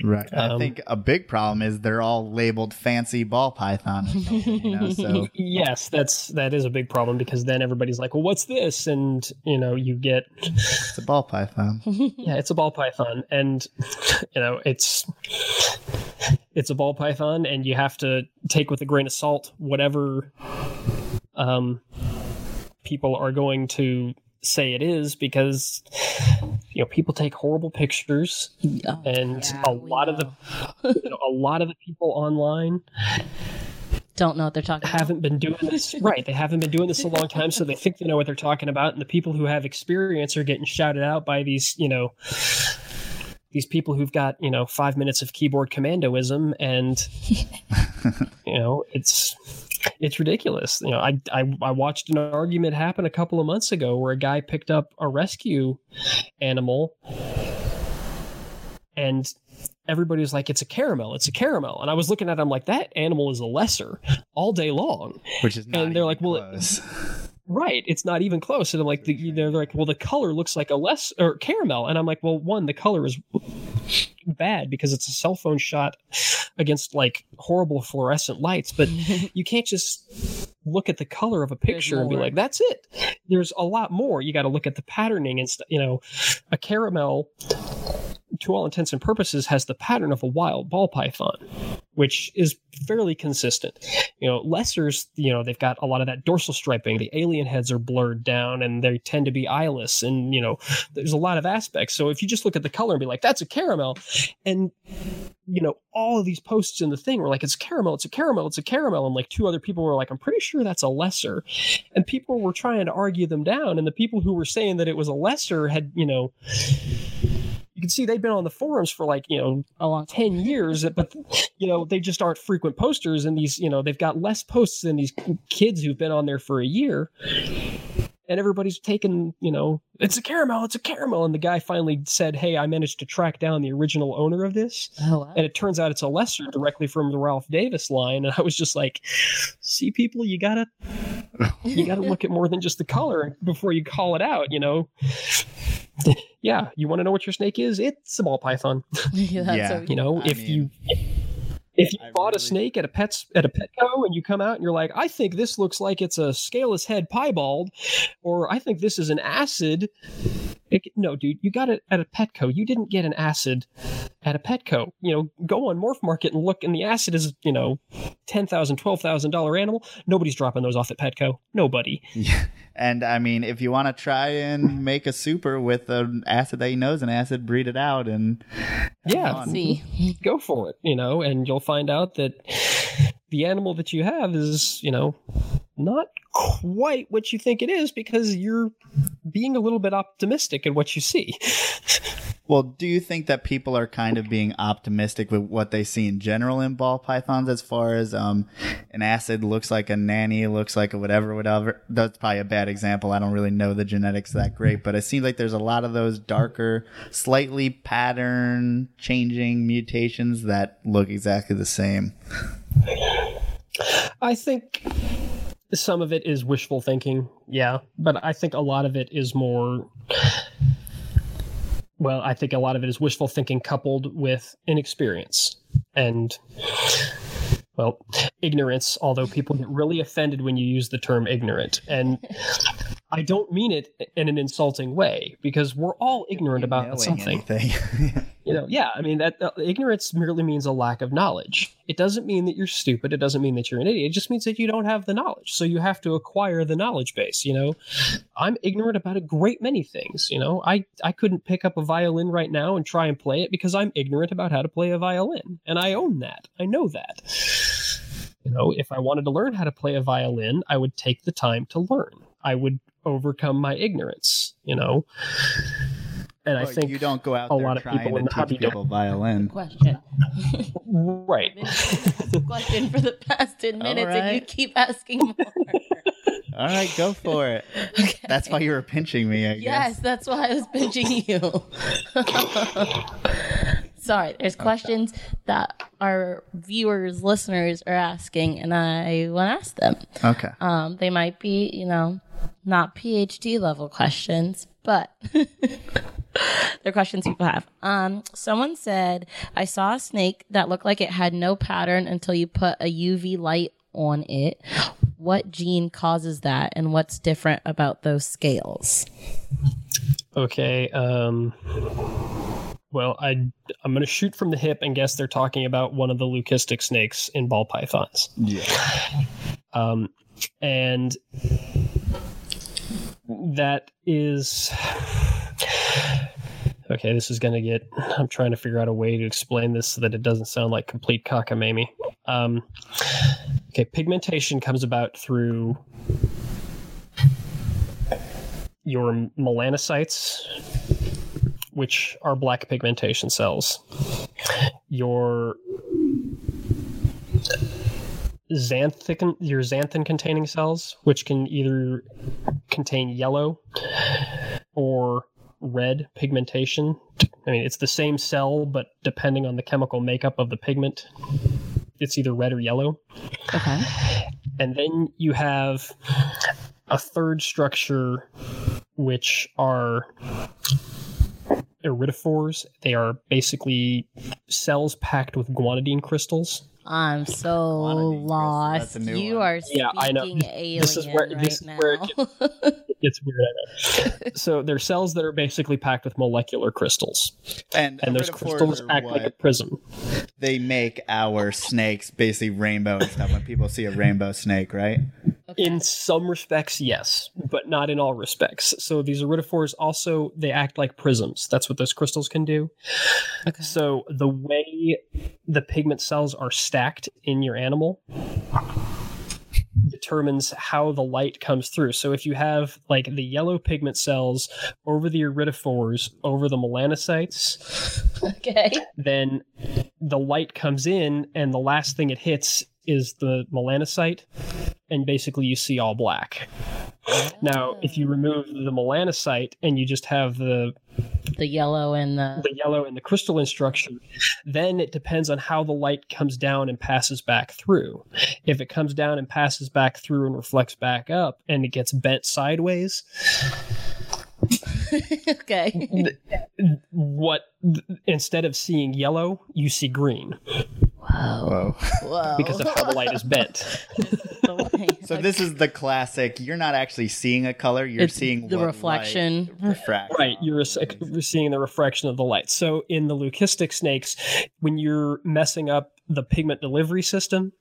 Right. Um, I think a big problem is they're all labeled fancy ball python. You know, so. *laughs* yes, that's that is a big problem because then everybody's like, "Well, what's this?" And you know, you get it's a ball python. *laughs* yeah, it's a ball python, and *laughs* you know, it's it's a ball python, and you have to take with a grain of salt whatever um, people are going to say it is because you know people take horrible pictures oh, and yeah, a lot know. of the you know, a lot of the people online don't know what they're talking haven't about. been doing this *laughs* right they haven't been doing this a long time so they think they know what they're talking about and the people who have experience are getting shouted out by these you know these people who've got you know five minutes of keyboard commandoism and *laughs* you know it's it's ridiculous. You know, I, I I watched an argument happen a couple of months ago where a guy picked up a rescue animal and everybody was like, "It's a caramel, it's a caramel," and I was looking at him like, "That animal is a lesser all day long," which is and they're like, "Well." *laughs* Right, it's not even close. And I'm like, the, they're like, well, the color looks like a less or caramel, and I'm like, well, one, the color is bad because it's a cell phone shot against like horrible fluorescent lights, but *laughs* you can't just look at the color of a picture and be like, that's it. There's a lot more. You got to look at the patterning and stuff. You know, a caramel to all intents and purposes, has the pattern of a wild ball python, which is fairly consistent. You know, lessers, you know, they've got a lot of that dorsal striping. The alien heads are blurred down and they tend to be eyeless. And, you know, there's a lot of aspects. So if you just look at the color and be like, that's a caramel, and, you know, all of these posts in the thing were like, it's caramel, it's a caramel, it's a caramel. And like two other people were like, I'm pretty sure that's a lesser. And people were trying to argue them down. And the people who were saying that it was a lesser had, you know, you can see they've been on the forums for like you know a long 10 years but you know they just aren't frequent posters and these you know they've got less posts than these kids who've been on there for a year. And everybody's taken you know it's a caramel it's a caramel. And the guy finally said hey i managed to track down the original owner of this. Oh, wow. and it turns out it's a lesser directly from the ralph davis line. And i was just like see people you gotta you gotta look at more than just the color before you call it out you know yeah, you want to know what your snake is? It's a ball python. *laughs* *laughs* yeah, yeah. you know, I if mean, you if you I bought really... a snake at a pets at a Petco and you come out and you're like, I think this looks like it's a scaleless head piebald, or I think this is an acid, It, no, dude, you got it at a Petco. You didn't get an acid at a Petco. You know, go on Morph Market and look, and the acid is, you know, $10,000, $12,000 animal. Nobody's dropping those off at Petco. Nobody. Yeah. And I mean, if you want to try and make a super with an acid that you know is an acid, breed it out and Yeah. See, go for it, you know, and you'll find out that the animal that you have is, you know, not quite what you think it is because you're being a little bit optimistic in what you see. Well, do you think that people are kind of being optimistic with what they see in general in ball pythons as far as um, an acid looks like a nanny, looks like a whatever, whatever? That's probably a bad example. I don't really know the genetics that great, but it seems like there's a lot of those darker, slightly pattern changing mutations that look exactly the same. I think some of it is wishful thinking, yeah, but I think a lot of it is more. Well, I think a lot of it is wishful thinking coupled with inexperience and, well, ignorance, although people get really offended when you use the term ignorant. And I don't mean it in an insulting way because we're all ignorant about something. *laughs* You know, yeah, I mean that uh, ignorance merely means a lack of knowledge. It doesn't mean that you're stupid. It doesn't mean that you're an idiot. It just means that you don't have the knowledge. So you have to acquire the knowledge base, you know. I'm ignorant about a great many things, you know. I I couldn't pick up a violin right now and try and play it because I'm ignorant about how to play a violin, and I own that. I know that. You know, if I wanted to learn how to play a violin, I would take the time to learn. I would overcome my ignorance, you know. And I think you don't go out a there lot of people in the hobby teach don't. people violin. question. *laughs* right. question for the past 10 minutes, and you keep asking more. All right, go for it. Okay. That's why you were pinching me, I guess. Yes, that's why I was pinching you. *laughs* Sorry, there's questions that our viewers, listeners are asking, and I want to ask them. Okay. Um, they might be, you know, not PhD level questions, but *laughs* they're questions people have. Um, someone said, I saw a snake that looked like it had no pattern until you put a UV light on it. What gene causes that, and what's different about those scales? Okay. Um, well, I I'm going to shoot from the hip and guess they're talking about one of the leucistic snakes in ball pythons. Yeah. Um, and that is *sighs* okay. This is going to get. I'm trying to figure out a way to explain this so that it doesn't sound like complete cockamamie. Um, okay, pigmentation comes about through your melanocytes, which are black pigmentation cells. Your xanthin your xanthin containing cells which can either contain yellow or red pigmentation. I mean it's the same cell but depending on the chemical makeup of the pigment it's either red or yellow. Okay. and then you have a third structure which are iridophores. They are basically cells packed with guanidine crystals I'm so Guanidine crystal, lost. that's a new You one. are Yeah, I know. alien This is where- right this is now. where it it's weird I know. so they're cells that are basically packed with molecular crystals And, and those crystals act like a prism they make our snakes basically rainbow and stuff when people see a rainbow snake, right? in some respects yes but not in all respects so these iridophores also they act like prisms that's what those crystals can do okay. so the way the pigment cells are stacked in your animal determines how the light comes through so if you have like the yellow pigment cells over the iridophores over the melanocytes Okay. then the light comes in and the last thing it hits is the melanocyte and basically you see all black. Now if you ah. remove the melanocyte and you just have the The yellow and the the yellow and the crystalline structure then it depends on how the light comes down and passes back through. If it comes down and passes back through and reflects back up and it gets bent sideways *laughs* okay. what instead of seeing yellow you see green Whoa. Whoa. *laughs* Whoa. because of how the light is bent. *laughs* So this is the classic. You're not actually seeing a color. You're It's seeing the what reflection. light refract. Right, you're res- seeing the refraction of the light. So in the leucistic snakes, when you're messing up the pigment delivery system,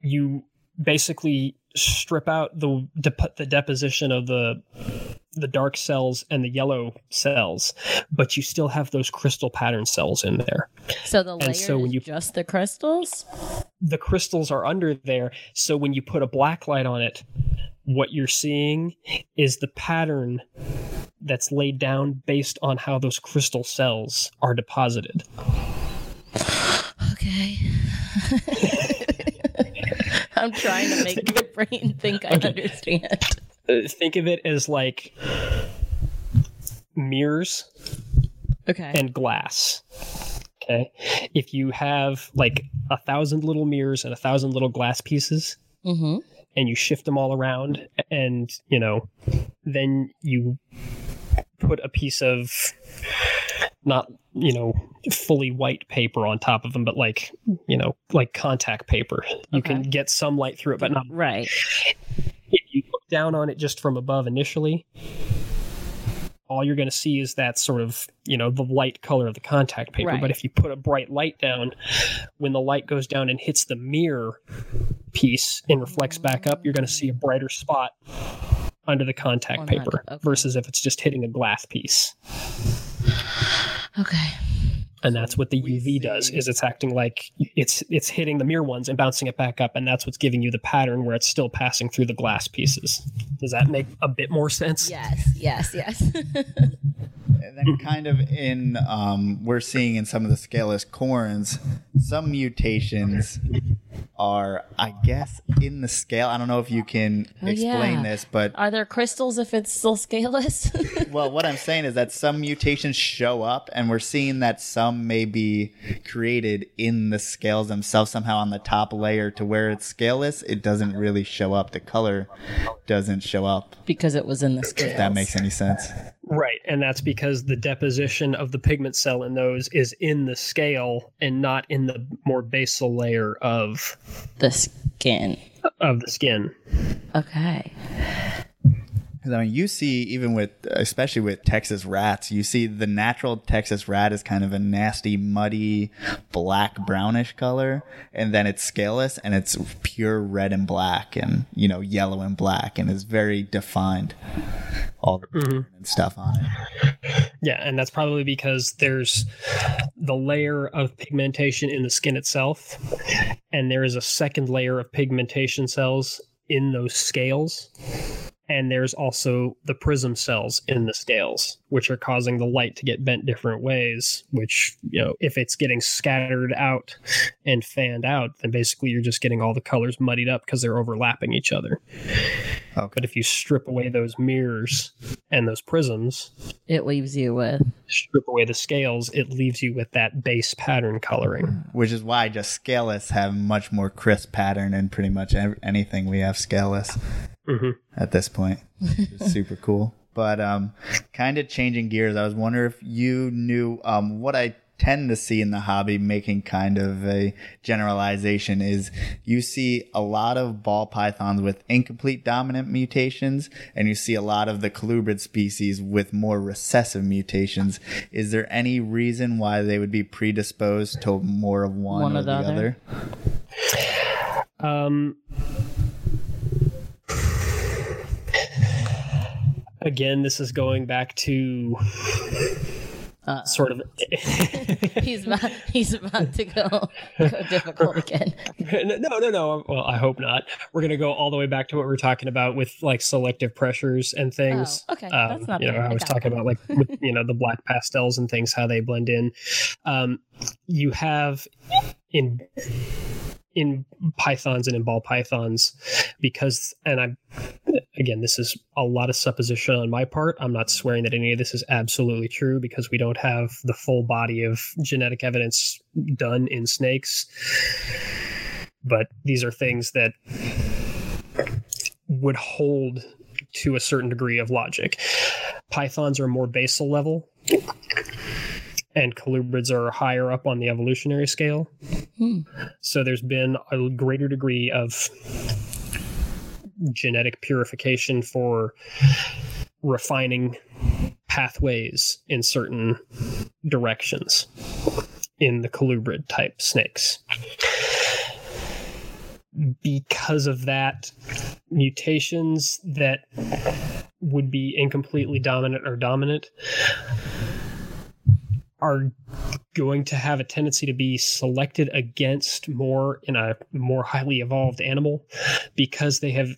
you basically strip out the dep- the deposition of the the dark cells and the yellow cells, but you still have those crystal pattern cells in there. So the layer so when is you- just the crystals. The crystals are under there, so when you put a black light on it, what you're seeing is the pattern that's laid down based on how those crystal cells are deposited. Okay. *laughs* I'm trying to make *laughs* my brain think I understand. Uh, think of it as like mirrors Okay. and glass. Okay. If you have like a thousand little mirrors and a thousand little glass pieces mm-hmm. and you shift them all around and, you know, then you put a piece of not, you know, fully white paper on top of them, but like, you know, like contact paper. You can get some light through it, but not Right. If you look down on it just from above initially, all you're going to see is that sort of, you know, the light color of the contact paper. Right. But if you put a bright light down, when the light goes down and hits the mirror piece and reflects back up, you're going to see a brighter spot under the contact On paper okay. versus if it's just hitting a glass piece. Okay. And that's what the UV does is it's acting like it's it's hitting the mirror ones and bouncing it back up and that's what's giving you the pattern where it's still passing through the glass pieces. Does that make a bit more sense? Yes. Yes. Yes. And then kind of in um, we're seeing in some of the scaleless corns, some mutations are, I guess, in the scale. I don't know if you can Oh, explain yeah. this, but Are there crystals if it's still scaleless? *laughs* well, what I'm saying is that some mutations show up, and we're seeing that some may be created in the scales themselves somehow on the top layer to where it's scaleless. It doesn't really show up. The color doesn't show up. because it was in the scales. If that makes any sense. Right, and that's because the deposition of the pigment cell in those is in the scale and not in the more basal layer of the skin. of the skin. Okay. I mean, you see, even with, especially with Texas rats, you see the natural Texas rat is kind of a nasty, muddy, black brownish color, and then it's scaleless and it's pure red and black, and you know, yellow and black, and it's very defined. All the Mhm. stuff on it. Yeah, and that's probably because there's the layer of pigmentation in the skin itself, and there is a second layer of pigmentation cells in those scales. And there's also the prism cells in the scales, which are causing the light to get bent different ways. Which, you know, if it's getting scattered out and fanned out, then basically you're just getting all the colors muddied up because they're overlapping each other. Okay. But if you strip away those mirrors and those prisms, It leaves you with. strip away the scales, it leaves you with that base pattern coloring. Which is why just scaleless have much more crisp pattern and pretty much anything we have scaleless. hmm at this point. It's super cool. But um, kind of changing gears, I was wondering if you knew um, what I tend to see in the hobby, making kind of a generalization, is you see a lot of ball pythons with incomplete dominant mutations, and you see a lot of the colubrid species with more recessive mutations. Is there any reason why they would be predisposed to more of one, One or or the, the other? other? Um, again, this is going back to Uh, sort of. *laughs* he's about. He's about to go, go difficult *laughs* again. no, no, no. Well, I hope not. We're gonna go all the way back to what we are talking about with like selective pressures and things. Oh, okay. Um, That's not you know. I was talking about like with, you know the black pastels and things how they blend in. Um, you have in in pythons and in ball pythons because and I again this is a lot of supposition on my part. I'm not swearing that any of this is absolutely true because we don't have the full body of genetic evidence done in snakes. But these are things that would hold to a certain degree of logic. Pythons are more basal level, and colubrids are higher up on the evolutionary scale. Hmm. So there's been a greater degree of genetic purification for refining pathways in certain directions in the colubrid type snakes. Because of that, mutations that would be incompletely dominant or dominant are going to have a tendency to be selected against more in a more highly evolved animal because they have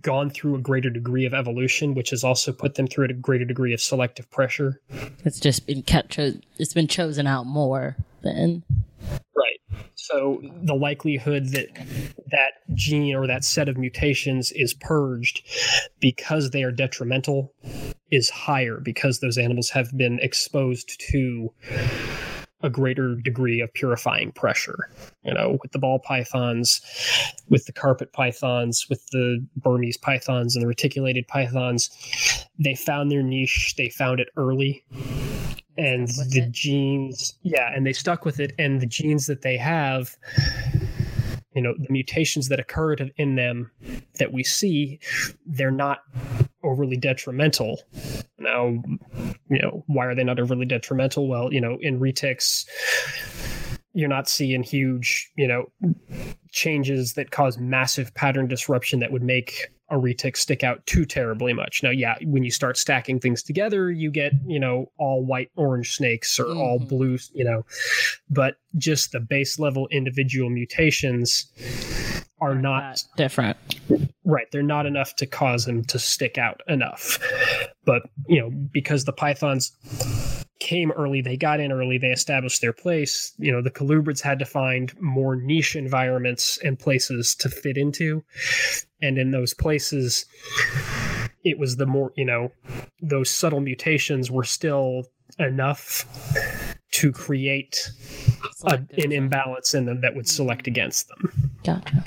gone through a greater degree of evolution, which has also put them through a greater degree of selective pressure. It's just been kept. Cho- it's been chosen out more than. Right. So the likelihood that that gene or that set of mutations is purged because they are detrimental is higher because those animals have been exposed to a greater degree of purifying pressure. You know, with the ball pythons, with the carpet pythons, with the Burmese pythons and the reticulated pythons, they found their niche, they found it early. And the it. genes, yeah, and they stuck with it. And the genes that they have, you know, the mutations that occurred in them that we see, they're not overly detrimental. Now, you know, why are they not overly detrimental? Well, you know, in retics, you're not seeing huge, you know, changes that cause massive pattern disruption that would make a retic stick out too terribly much. Now, yeah, when you start stacking things together, you get, you know, all white orange snakes or all Mhm. blue, you know, but just the base level individual mutations are not different. Right, they're not enough to cause them to stick out enough. But, you know, because the pythons came early, they got in early, they established their place, you know, the colubrids had to find more niche environments and places to fit into. And in those places, it was the more, you know, those subtle mutations were still enough to create a, an imbalance in them that would select against them. Gotcha.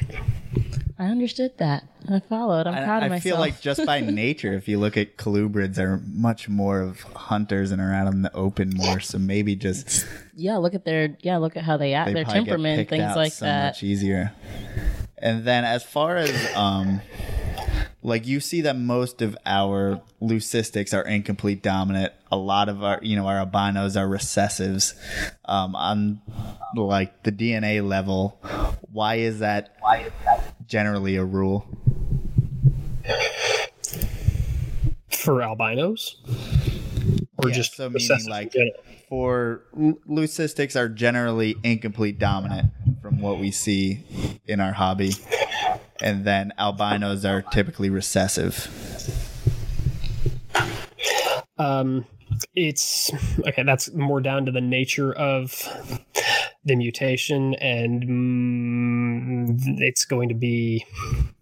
I understood that. I followed. I'm I, proud of I myself. I feel like just by *laughs* nature, if you look at colubrids, are much more of hunters and are out in the open more. So maybe just yeah, look at their yeah, look at how they act, they their probably get temperament, things out like so that. much easier. And then as far as um, like you see that most of our leucistics are incomplete dominant. A lot of our, you know, our albinos are recessives. Um, on like the DNA level, why is that? Why is that generally a rule? For albinos? Or Yeah, just so meaning like for leucistics are generally incomplete dominant from what we see in our hobby, and then albinos are typically recessive. Um, it's okay. That's more down to the nature of the mutation, and mm, it's going to be,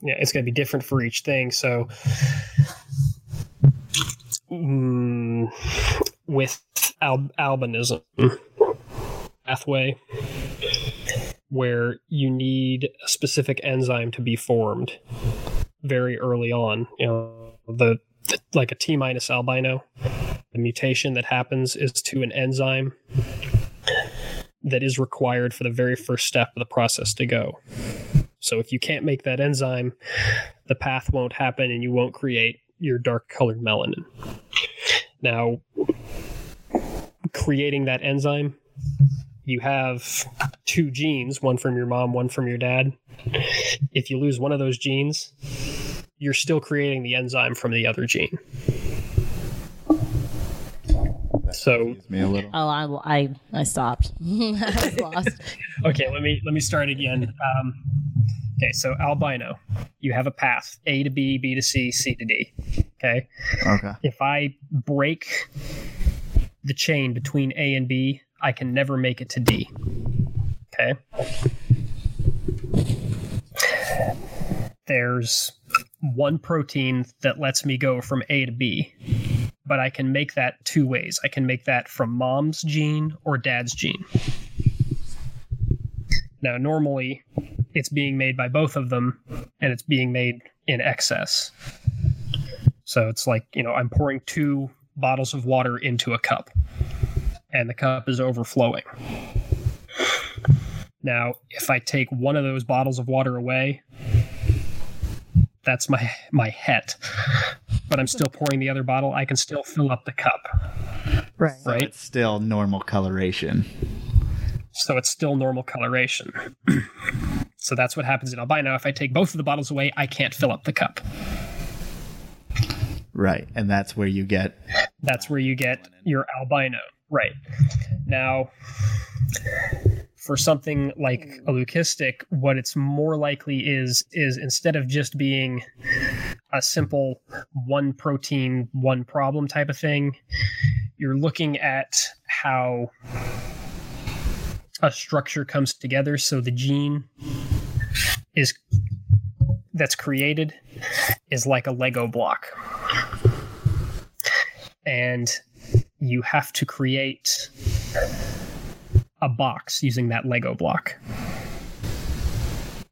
yeah, it's going to be different for each thing. So, mm, with al- albinism pathway, where you need a specific enzyme to be formed very early on, you know the like a T minus albino the mutation that happens is to an enzyme that is required for the very first step of the process to go. So if you can't make that enzyme, the path won't happen and you won't create your dark colored melanin. Now, creating that enzyme, you have two genes, one from your mom, one from your dad. If you lose one of those genes, you're still creating the enzyme from the other gene. So Confused me a little. Oh, I, I, I stopped. *laughs* I was lost. *laughs* okay let me let me start again um, okay so albino you have a path a to b b to c c to d okay Okay. if i break the chain between a and b i can never make it to d. Okay. There's one protein that lets me go from a to b but i can make that two ways. I can make that from mom's gene or dad's gene. Now, normally it's being made by both of them and it's being made in excess. So it's like, you know, I'm pouring two bottles of water into a cup and the cup is overflowing. Now, if I take one of those bottles of water away, that's my my het. But I'm still pouring the other bottle. I can still fill up the cup, Right. So right? it's still normal coloration. So it's still normal coloration. *clears throat* so that's what happens in albino. If I take both of the bottles away, I can't fill up the cup. Right. And that's where you get That's where you get your albino. Right. Now, for something like hmm. a leucistic, what it's more likely is is instead of just being a simple one protein, one problem type of thing, you're looking at how a structure comes together. So the gene is that's created is like a Lego block. And you have to create a box using that Lego block.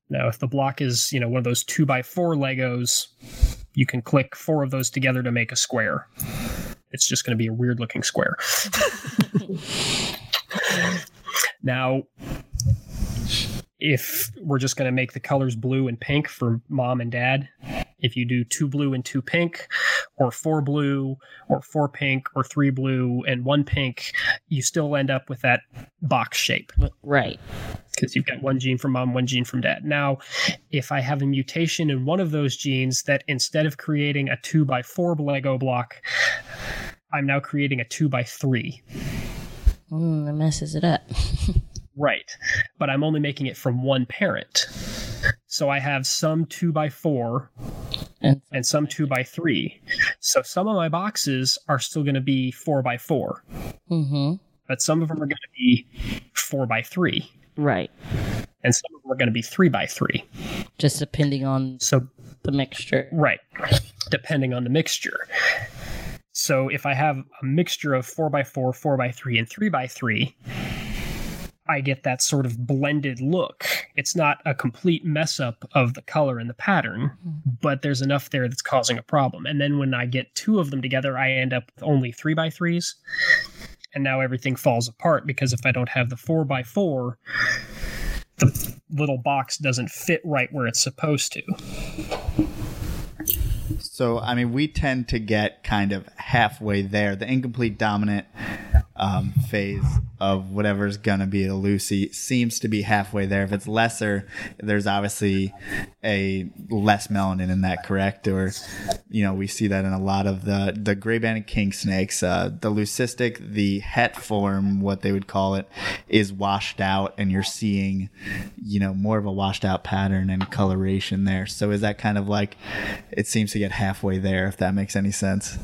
Now, if the block is, you know, one of those two by four Legos, you can click four of those together to make a square. It's just going to be a weird looking square. *laughs* now, if we're just going to make the colors blue and pink for mom and dad, if you do two blue and two pink, or four blue, or four pink, or three blue and one pink, you still end up with that box shape Right. because you've got one gene from mom, one gene from dad. Now, if I have a mutation in one of those genes that instead of creating a two by four Lego block, I'm now creating a two by three. Mm, that messes it up. *laughs* Right. But I'm only making it from one parent. So I have some two by four And and some two by three. So some of my boxes are still going to be four by four, mm-hmm. but some of them are going to be four by three, Right. and some of them are going to be three by three. Just depending on So the mixture. Right. Depending on the mixture. So if I have a mixture of four by four, four by three, and 3x3, I get that sort of blended look. It's not a complete mess up of the color and the pattern, mm-hmm. but there's enough there that's causing a problem. And then when I get two of them together, I end up with only three by threes. And now everything falls apart because if I don't have the four by four, the little box doesn't fit right where it's supposed to. So, I mean, we tend to get kind of halfway there. The incomplete dominant um, phase of whatever's to be a Lucy seems to be halfway there. If it's lesser, there's obviously a less melanin in that, correct? Or, you know, we see that in a lot of the, the gray banded king snakes. Uh, the leucistic, the het form, what they would call it, is washed out, and you're seeing, you know, more of a washed out pattern and coloration there. So, is that kind of like it seems to get halfway there, if that makes any sense?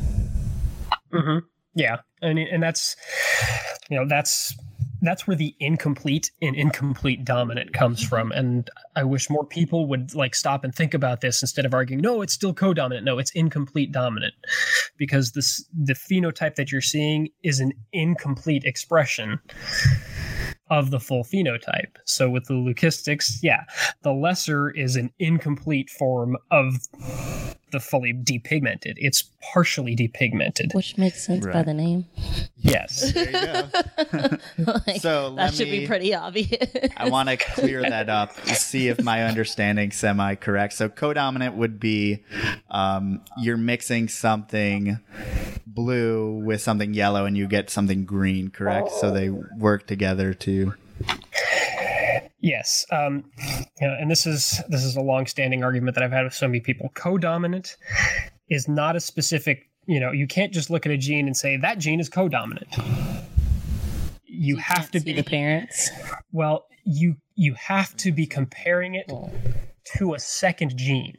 Mm-hmm. Yeah, and and that's you know that's that's where the incomplete and incomplete dominant comes from. And I wish more people would like stop and think about this instead of arguing, no, it's still co-dominant. No, it's incomplete dominant, because this the phenotype that you're seeing is an incomplete expression of the full phenotype. So with the leucistics, yeah, the lesser is an incomplete form of the fully depigmented. It's partially depigmented. Which makes sense by the name. Yes. *laughs* There you go. *laughs* *laughs* Like, So, that should me- be pretty obvious. I want to clear that up, to see if my understanding semi correct. So codominant would be um, you're mixing something blue with something yellow, and you get something green, correct? So they work together to. Yes, um, you know, and this is this is a long-standing argument that I've had with so many people. Co-dominant is not a specific. You know, you can't just look at a gene and say that gene is co-dominant. You, have Can't to be the parents. well. You you have to be comparing it to a second gene.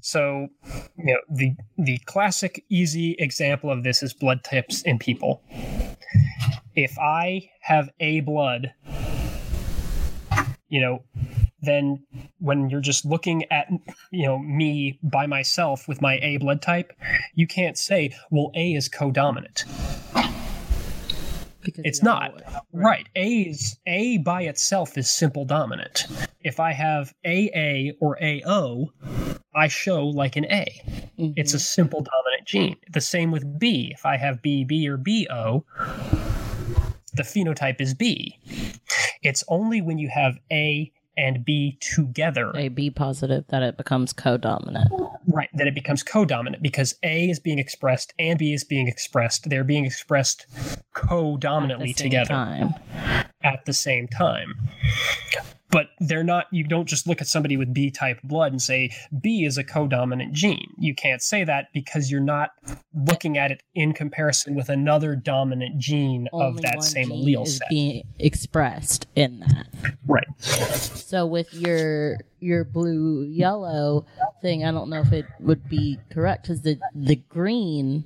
So, you know, the the classic easy example of this is blood types in people. If I have A blood, you know, then when you're just looking at you know me by myself with my A blood type, you can't say, well, A is co-dominant. Because It's not. know. Right. A is A by itself is simple dominant. If I have AA or AO, I show like an A. Mhm. It's a simple dominant gene. The same with B. If I have BB or BO, the phenotype is B. It's only when you have A and B together, A B positive that it becomes co-dominant. right, that it becomes co-dominant because A is being expressed and B is being expressed. They're being expressed co-dominantly At the same together Time. at the same time. But they're not, you don't just look at somebody with B type blood and say B is a co-dominant gene. You can't say that because you're not looking at it in comparison with another dominant gene of Only that one same gene allele is set. being expressed in that. right. So with your your blue yellow thing, I don't know if it would be correct because the the green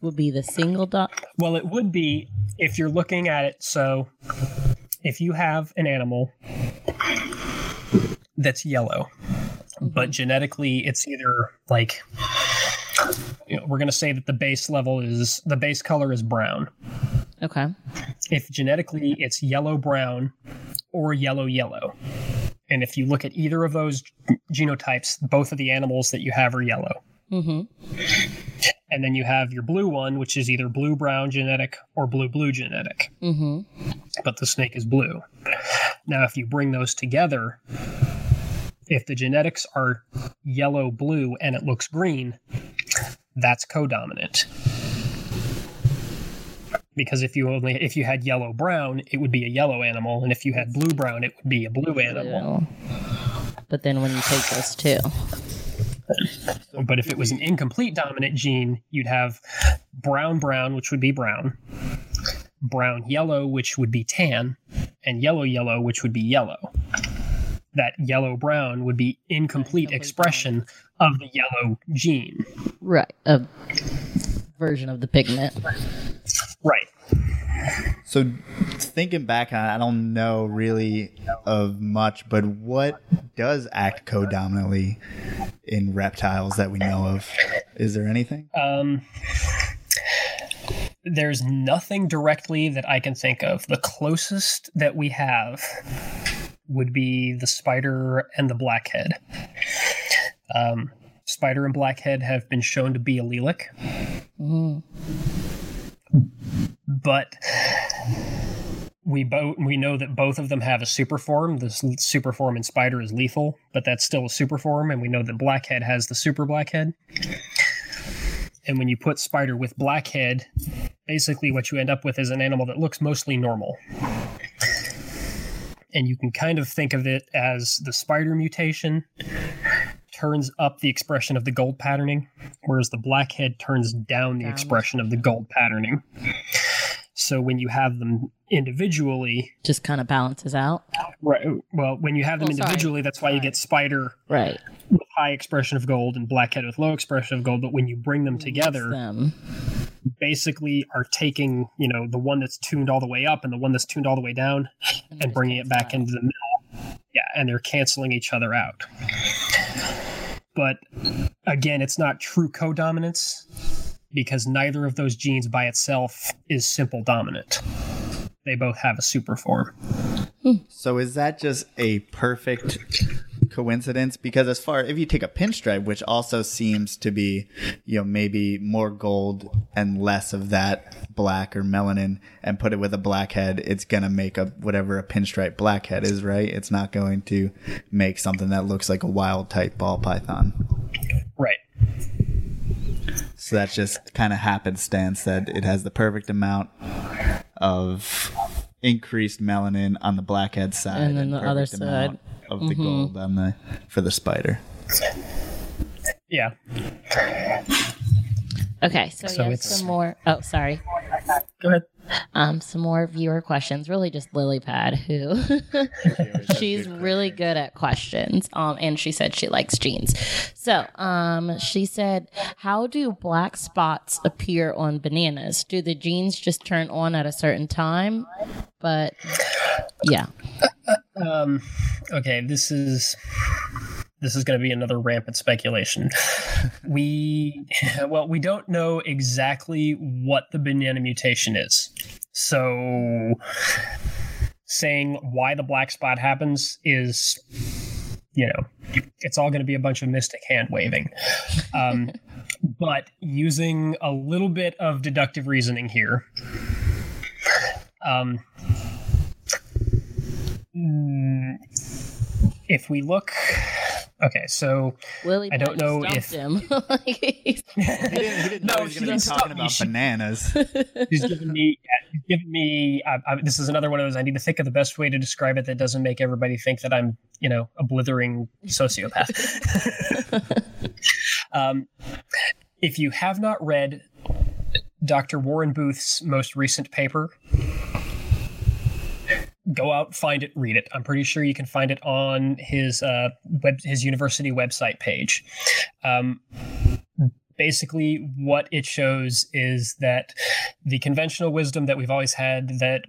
would be the single dot. Well, it would be if you're looking at it. So, if you have an animal that's yellow, but genetically it's either like, you know, we're going to say that the base level is the base color is brown. Okay. If genetically it's yellow brown or yellow yellow. And if you look at either of those genotypes, both of the animals that you have are yellow. Mm-hmm. And then you have your blue one, which is either blue brown genetic or blue blue genetic. Mm-hmm. but the snake is blue. Now, if you bring those together, if the genetics are yellow blue and it looks green, that's codominant. Because if you only if you had yellow brown, it would be a yellow animal, and if you had blue brown, it would be a blue animal. But then when you take those two, But if it was an incomplete dominant gene, you'd have brown brown, which would be brown, brown yellow, which would be tan, and yellow yellow, which would be yellow. That yellow brown would be incomplete Incomplete expression of the yellow gene. right, a version of the pigment. Right. So thinking back, I don't know really of much, but what does act co-dominantly in reptiles that we know of? Is there anything? Um, there's nothing directly that I can think of. The closest that we have would be the spider and the blackhead. Um, spider and blackhead have been shown to be allelic, Mm. but we both we know that both of them have a super form. The super form in spider is lethal, but that's still a super form, and we know that blackhead has the super blackhead. And when you put spider with blackhead, basically what you end up with is an animal that looks mostly normal. And you can kind of think of it as the spider mutation turns up the expression of the gold patterning, whereas the blackhead turns down the Down. expression of the gold patterning. So when you have them individually, Just kind of balances out. right? Well, when you have them Well, sorry. individually, that's why you get spider Right. with high expression of gold and blackhead with low expression of gold. But when you bring them together, Them. basically are taking you know the one that's tuned all the way up and the one that's tuned all the way down and just bringing it back cancel into the middle yeah and they're canceling each other out but again it's not true codominance because neither of those genes by itself is simple dominant. They both have a super form. So is that just a perfect coincidence? Because as far if you take a pinstripe, which also seems to be, you know, maybe more gold and less of that black or melanin, and put it with a blackhead, it's gonna make a whatever a pinstripe blackhead is, right? It's not going to make something that looks like a wild type ball python. right So that's just kind of happenstance that it has the perfect amount of increased melanin on the blackhead side, And then the other perfect amount side. Of the gold mm-hmm. on the for the spider. yeah Okay, so, So we have some more. Oh, sorry. go ahead Um, some more viewer questions. Really, just Lily Pad, who *laughs* she's really good at questions. Um, and she said she likes genes. So, um, she said, "How do black spots appear on bananas? Do the genes just turn on at a certain time?" But yeah, Um, okay, this is this is going to be another rampant speculation. *laughs* we well, we don't know exactly what the banana mutation is, so saying why the black spot happens is, you know, it's all going to be a bunch of mystic hand waving. Um, *laughs* but using a little bit of deductive reasoning here. Um, if we look, okay, so Willie I don't know if- him. Like, *laughs* He didn't, he didn't know No, he was going to be talking me. about She- bananas. *laughs* He's given me. He's given me. I, I, this is another one of those. I need to think of the best way to describe it that doesn't make everybody think that I'm, you know, a blithering sociopath. *laughs* um, if you have not read Dr. Warren Booth's most recent paper, go out, find it, read it. I'm pretty sure you can find it on his uh, web, his university website page. Um, basically what it shows is that the conventional wisdom that we've always had that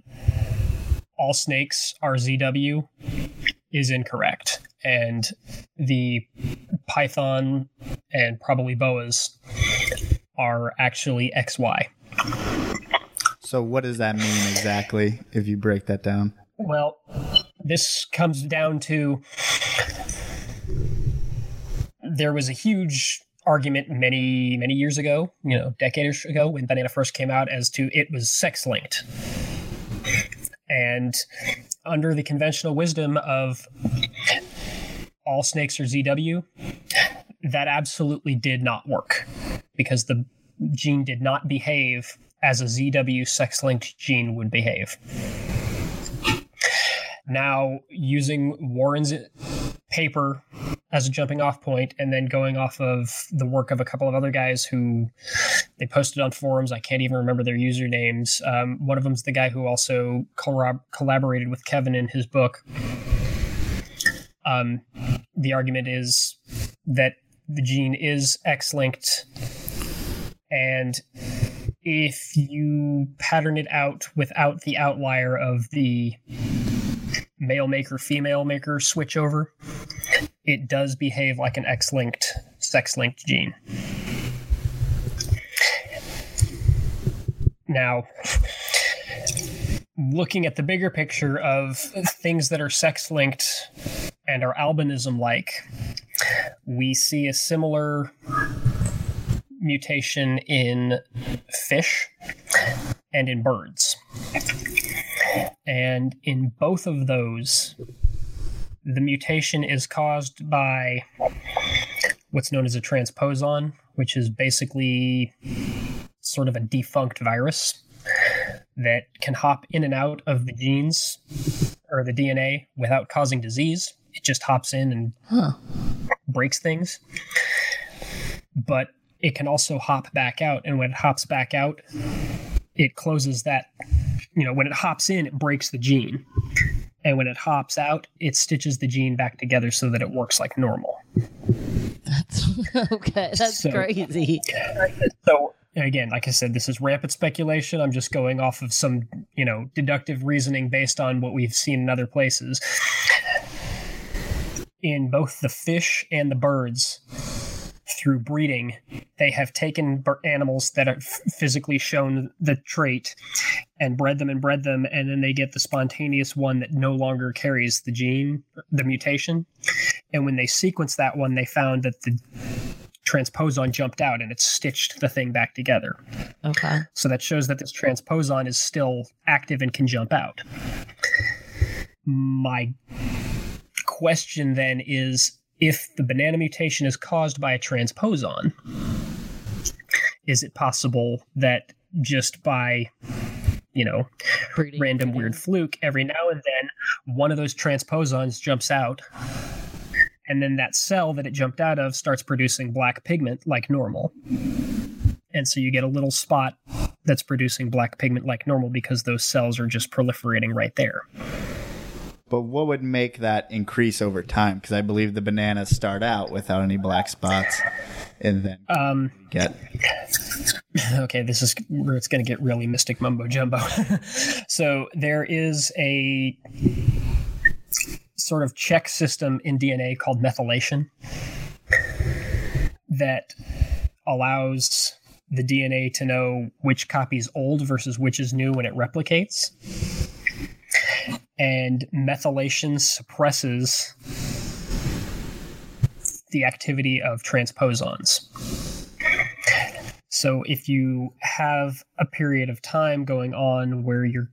all snakes are ZW is incorrect. And the python and probably boas are actually XY. So what does that mean exactly if you break that down? Well, this comes down to there was a huge argument many many years ago, you know, decades ago when banana first came out as to it was sex linked. And under the conventional wisdom of all snakes are ZW, that absolutely did not work because the gene did not behave as a ZW sex linked gene would behave. Now, using Warren's paper as a jumping off point and then going off of the work of a couple of other guys who they posted on forums. I can't even remember their usernames. Um, one of them's the guy who also collab- collaborated with Kevin in his book. Um, the argument is that the gene is X linked, and if you pattern it out without the outlier of the male maker female maker switch over, it does behave like an X linked, sex linked gene. Now, looking at the bigger picture of things that are sex linked and are albinism like, we see a similar mutation in fish and in birds. And in both of those, the mutation is caused by what's known as a transposon, which is basically sort of a defunct virus that can hop in and out of the genes or the DNA without causing disease. It just hops in and Huh. breaks things. But it can also hop back out. And when it hops back out, it closes that, you know, when it hops in, it breaks the gene. And when it hops out, it stitches the gene back together so that it works like normal. That's *laughs* okay. That's So- crazy. So again, like I said, this is rampant speculation. I'm just going off of some, you know, deductive reasoning based on what we've seen in other places. In both the fish and the birds, through breeding, they have taken animals that are f- physically shown the trait and bred them and bred them, and then they get the spontaneous one that no longer carries the gene, the mutation. And when they sequence that one, they found that the transposon jumped out and it stitched the thing back together. Okay. So that shows that this transposon is still active and can jump out. My question then is if the banana mutation is caused by a transposon, is it possible that just by, you know, Breeding, random breeding. weird fluke, every now and then one of those transposons jumps out, and then that cell that it jumped out of starts producing black pigment like normal. And so you get a little spot that's producing black pigment like normal because those cells are just proliferating right there. But what would make that increase over time? Because I believe the bananas start out without any black spots, and then Um, get *laughs* okay, this is where it's going to get really mystic mumbo jumbo. *laughs* so there is a sort of check system in DNA called methylation that allows the DNA to know which copy is old versus which is new when it replicates. And methylation suppresses the activity of transposons. So if you have a period of time going on where you're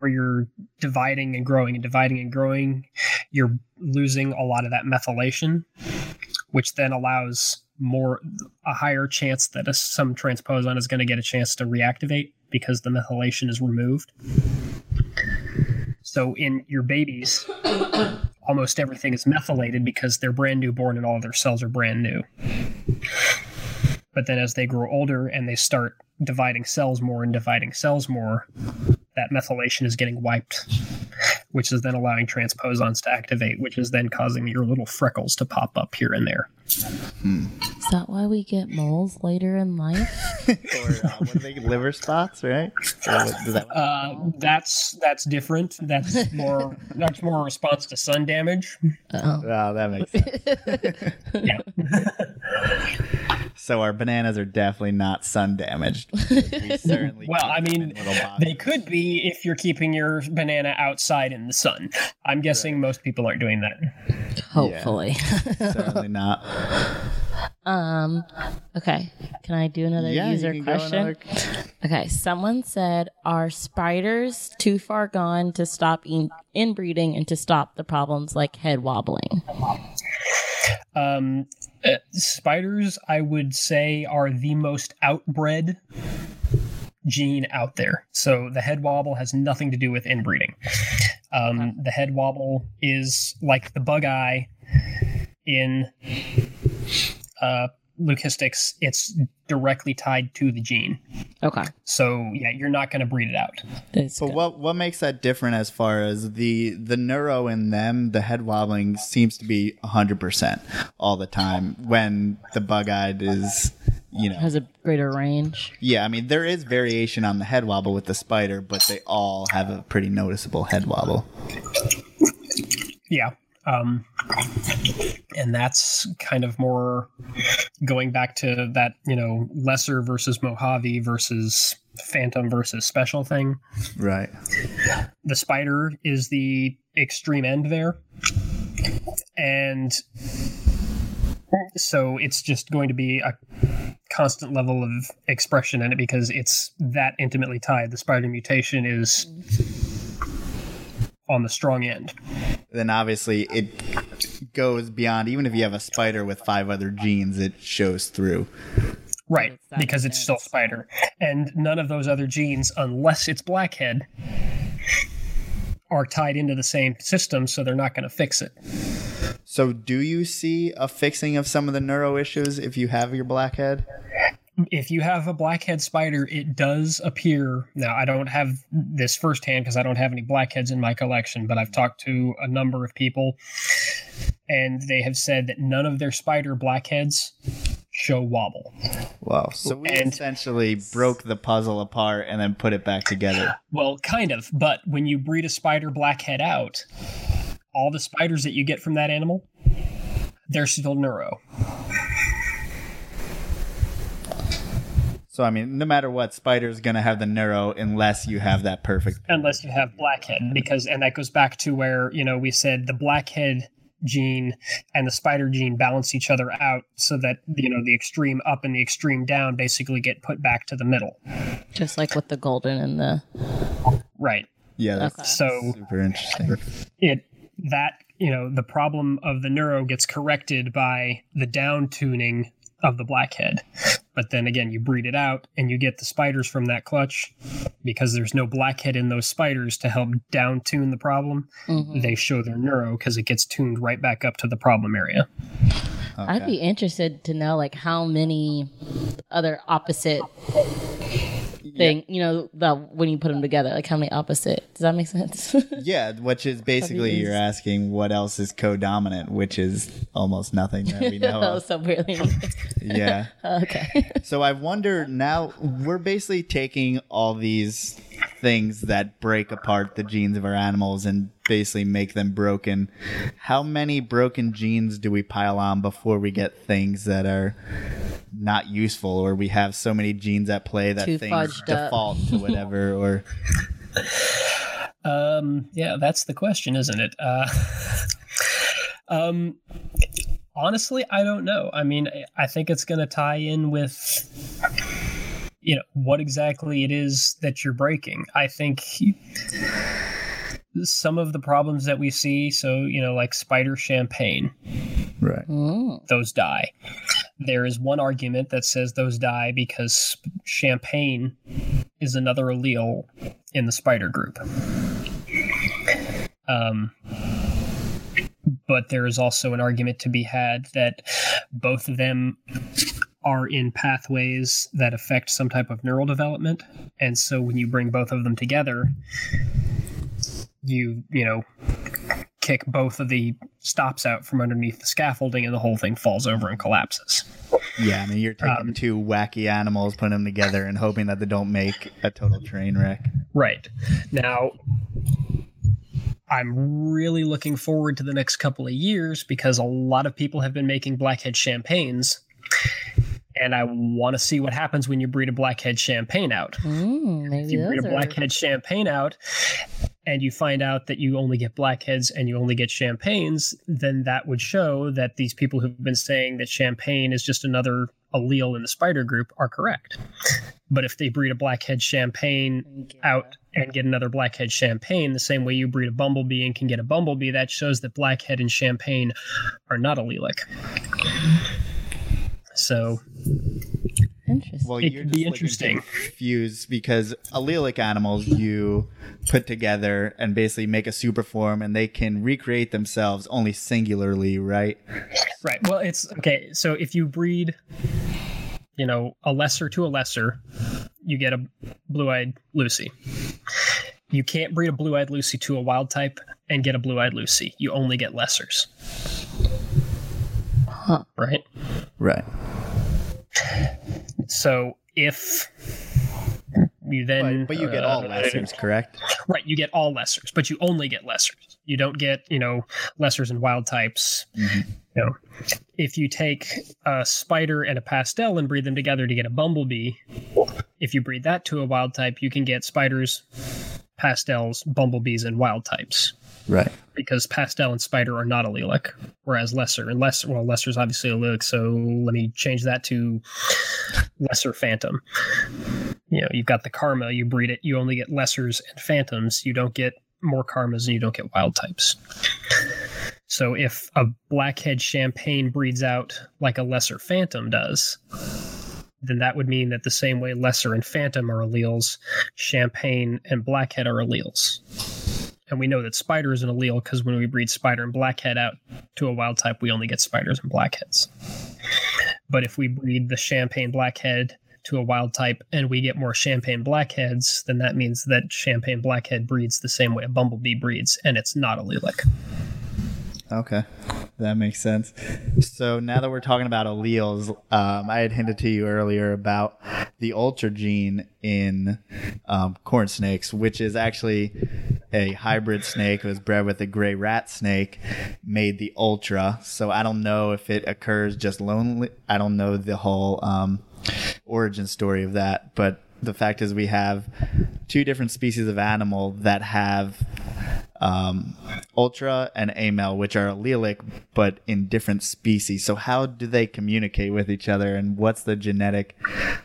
where you're dividing and growing and dividing and growing, you're losing a lot of that methylation, which then allows more a higher chance that a, some transposon is going to get a chance to reactivate because the methylation is removed. So in your babies, almost everything is methylated because they're brand new born and all their cells are brand new. But then as they grow older and they start dividing cells more and dividing cells more, that methylation is getting wiped, which is then allowing transposons to activate, which is then causing your little freckles to pop up here and there. Is that why we get moles later in life? *laughs* or uh, what are they? Liver spots, right? Or what- does that- Uh, that's that's different. That's more that's more a response to sun damage. Oh. oh, that makes *laughs* sense. Yeah. *laughs* So our bananas are definitely not sun damaged. *laughs* We certainly Well, I mean, in little *laughs* boxes. They could be if you're keeping your banana outside in the sun. I'm guessing most people aren't doing that. Hopefully. certainly not. *laughs* um. Okay. Can I do another Yeah, user question? another- Okay. Someone said, "Are spiders too far gone to stop in- inbreeding and to stop the problems like head wobbling?" Um, uh, spiders, I would say, are the most outbred gene out there. So the head wobble has nothing to do with inbreeding. Um, The head wobble is like the bug eye in uh, leucistics. It's directly tied to the gene. Okay. So yeah, you're not going to breed it out. That's But good. what what makes that different as far as the the neuro in them, the head wobbling seems to be 100% all the time when the bug-eyed is, you know. has a greater range. Yeah, I mean there is variation on the head wobble with the spider, but they all have a pretty noticeable head wobble. Yeah. Um, and that's kind of more going back to that, you know, lesser versus Mojave versus Phantom versus special thing. Right. The spider is the extreme end there. And so it's just going to be a constant level of expression in it because it's that intimately tied. The spider mutation is on the strong end. Then obviously it goes beyond even if you have a spider with five other genes, it shows through. Right, Makes that because it's still sense. spider. And none of those other genes, unless it's blackhead, are tied into the same system, so they're not going to fix it. So do you see a fixing of some of the neuro issues if you have your blackhead? If you have a blackhead spider, it does appear. Now, I don't have this firsthand because I don't have any blackheads in my collection, but I've talked to a number of people, and they have said that none of their spider blackheads show wobble. Wow. So we And- essentially broke the puzzle apart and then put it back together. *sighs* Well, kind of, but when you breed a spider blackhead out, all the spiders that you get from that animal, they're still neuro. So I mean, no matter what, spider's gonna have the neuro unless you have that perfect. unless you have blackhead because and that goes back to where you know we said the blackhead gene and the spider gene balance each other out so that you know the extreme up and the extreme down basically get put back to the middle Just like with the golden and the right Yeah, that's Okay. so super interesting. it that you know the problem of the neuro gets corrected by the down tuning of the blackhead but then again you breed it out and you get the spiders from that clutch because there's no blackhead in those spiders to help down tune the problem. Mhm. they show their neuro because it gets tuned right back up to the problem area. I'd be interested to know like how many other opposite thing, you know, the when you put them together, like how many opposite. Does that make sense? *laughs* Yeah, which is basically you're asking what else is co-dominant, which is almost nothing that we know *laughs* oh, so really. *laughs* Yeah. okay. So I wonder now we're basically taking all these things that break apart the genes of our animals and basically make them broken. How many broken genes do we pile on before we get things that are not useful or we have so many genes at play that Too things fudged up. default to whatever or Um, yeah, that's the question, isn't it? Uh, *laughs* um, honestly, I don't know. I mean, I- I think it's going to tie in with you know what exactly it is that you're breaking. I think some of the problems that we see, so you know, like spider champagne, Right. Mm. those die. There is one argument that says those die because champagne is another allele in the spider group. Um, but there is also an argument to be had that both of them are in pathways that affect some type of neural development. And so when you bring both of them together, you, you know, kick both of the stops out from underneath the scaffolding and the whole thing falls over and collapses. Yeah, I mean, you're taking Um, two wacky animals, putting them together, and hoping that they don't make a total train wreck. Right. Now, I'm really looking forward to the next couple of years because a lot of people have been making blackhead champagnes. And I want to see what happens when you breed a blackhead champagne out. Mm, If you breed a those are. blackhead champagne out and you find out that you only get blackheads and you only get champagnes, then that would show that these people who've been saying that champagne is just another allele in the spider group are correct. But if they breed a blackhead champagne out and get another blackhead champagne, the same way you breed a bumblebee and can get a bumblebee, that shows that blackhead and champagne are not allelic. So Interesting. Well, It you're could just be looking interesting. Fuse because allelic animals you put together and basically make a super form, and they can recreate themselves only singularly, right? Right. Well, it's okay. So if you breed, you know, a lesser to a lesser, you get a blue-eyed Lucy. You can't breed a blue-eyed Lucy to a wild type and get a blue-eyed Lucy. You only get lessers. Huh. Right. Right. So if you then, But, but you get all uh, lessers, correct? right? You get all lessers, but you only get lessers. You don't get you know lessers and wild types. Mhm. You know, if you take a spider and a pastel and breed them together to get a bumblebee, if you breed that to a wild type, you can get spiders, pastels, bumblebees, and wild types Right. because pastel and spider are not allelic, whereas lesser and lesser, well, lesser is obviously allelic, so let me change that to *laughs* lesser phantom. You know, you've got the karma, you breed it, you only get lessers and phantoms, you don't get more karmas and you don't get wild types. So if a blackhead champagne breeds out like a lesser phantom does, then that would mean that the same way lesser and phantom are alleles, champagne and blackhead are alleles. And we know that spider is an allele because when we breed spider and blackhead out to a wild type, we only get spiders and blackheads. But if we breed the champagne blackhead to a wild type and we get more champagne blackheads, then that means that champagne blackhead breeds the same way a bumblebee breeds, and it's not allelic. Okay, that makes sense. So now that we're talking about alleles, um, I had hinted to you earlier about the ultra gene in um, corn snakes, which is actually a hybrid snake that was bred with a gray rat snake, made the ultra. So I don't know if it occurs just lonely. I don't know the whole um, origin story of that, but the fact is we have two different species of animal that have um, ultra and amel, which are allelic but in different species. So how do they communicate with each other, and what's the genetic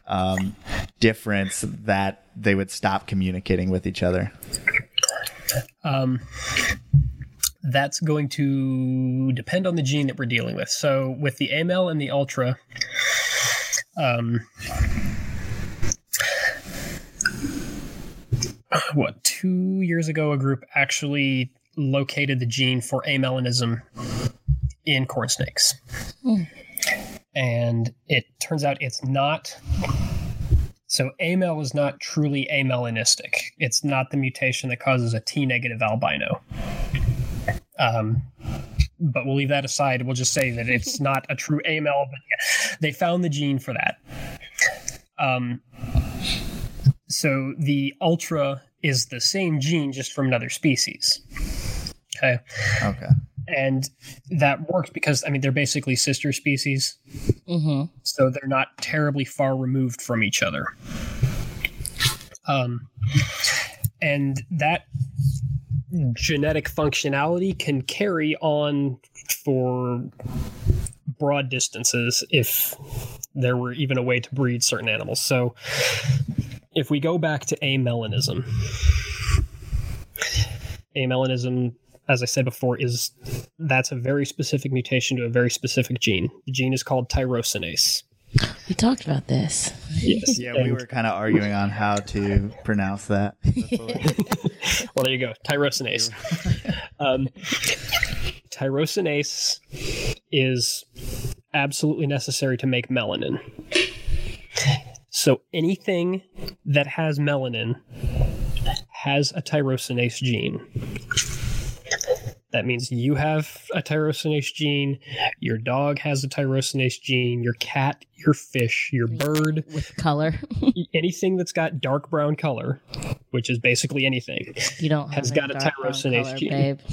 um, difference that they would stop communicating with each other? Um, that's going to depend on the gene that we're dealing with. So with the amel and the ultra, um, what two years ago, a group actually located the gene for amelanism in corn snakes, and it turns out it's not so amel is not truly amelanistic. It's not the mutation that causes a T negative albino. Um, but we'll leave that aside. We'll just say that it's not a true amel, but yeah, they found the gene for that. Um, so the ultra is the same gene, just from another species. Okay. Okay. And that works because, I mean, they're basically sister species Mm-hmm. so they're not terribly far removed from each other. Um, and that genetic functionality can carry on for broad distances if there were even a way to breed certain animals. So if we go back to amelanism, amelanism, as I said before, is that's a very specific mutation to a very specific gene. The gene is called tyrosinase. We talked about this. Yes. *laughs* Yeah, we were kind of arguing on how to pronounce that. *laughs* Well, there you go. Tyrosinase. um, tyrosinase is absolutely necessary to make melanin. So anything that has melanin has a tyrosinase gene. That means you have a tyrosinase gene, your dog has a tyrosinase gene, your cat, your fish, your bird, With color, anything that's got dark brown color, which is basically anything, you don't Has got a tyrosinase color, gene. babe. *laughs*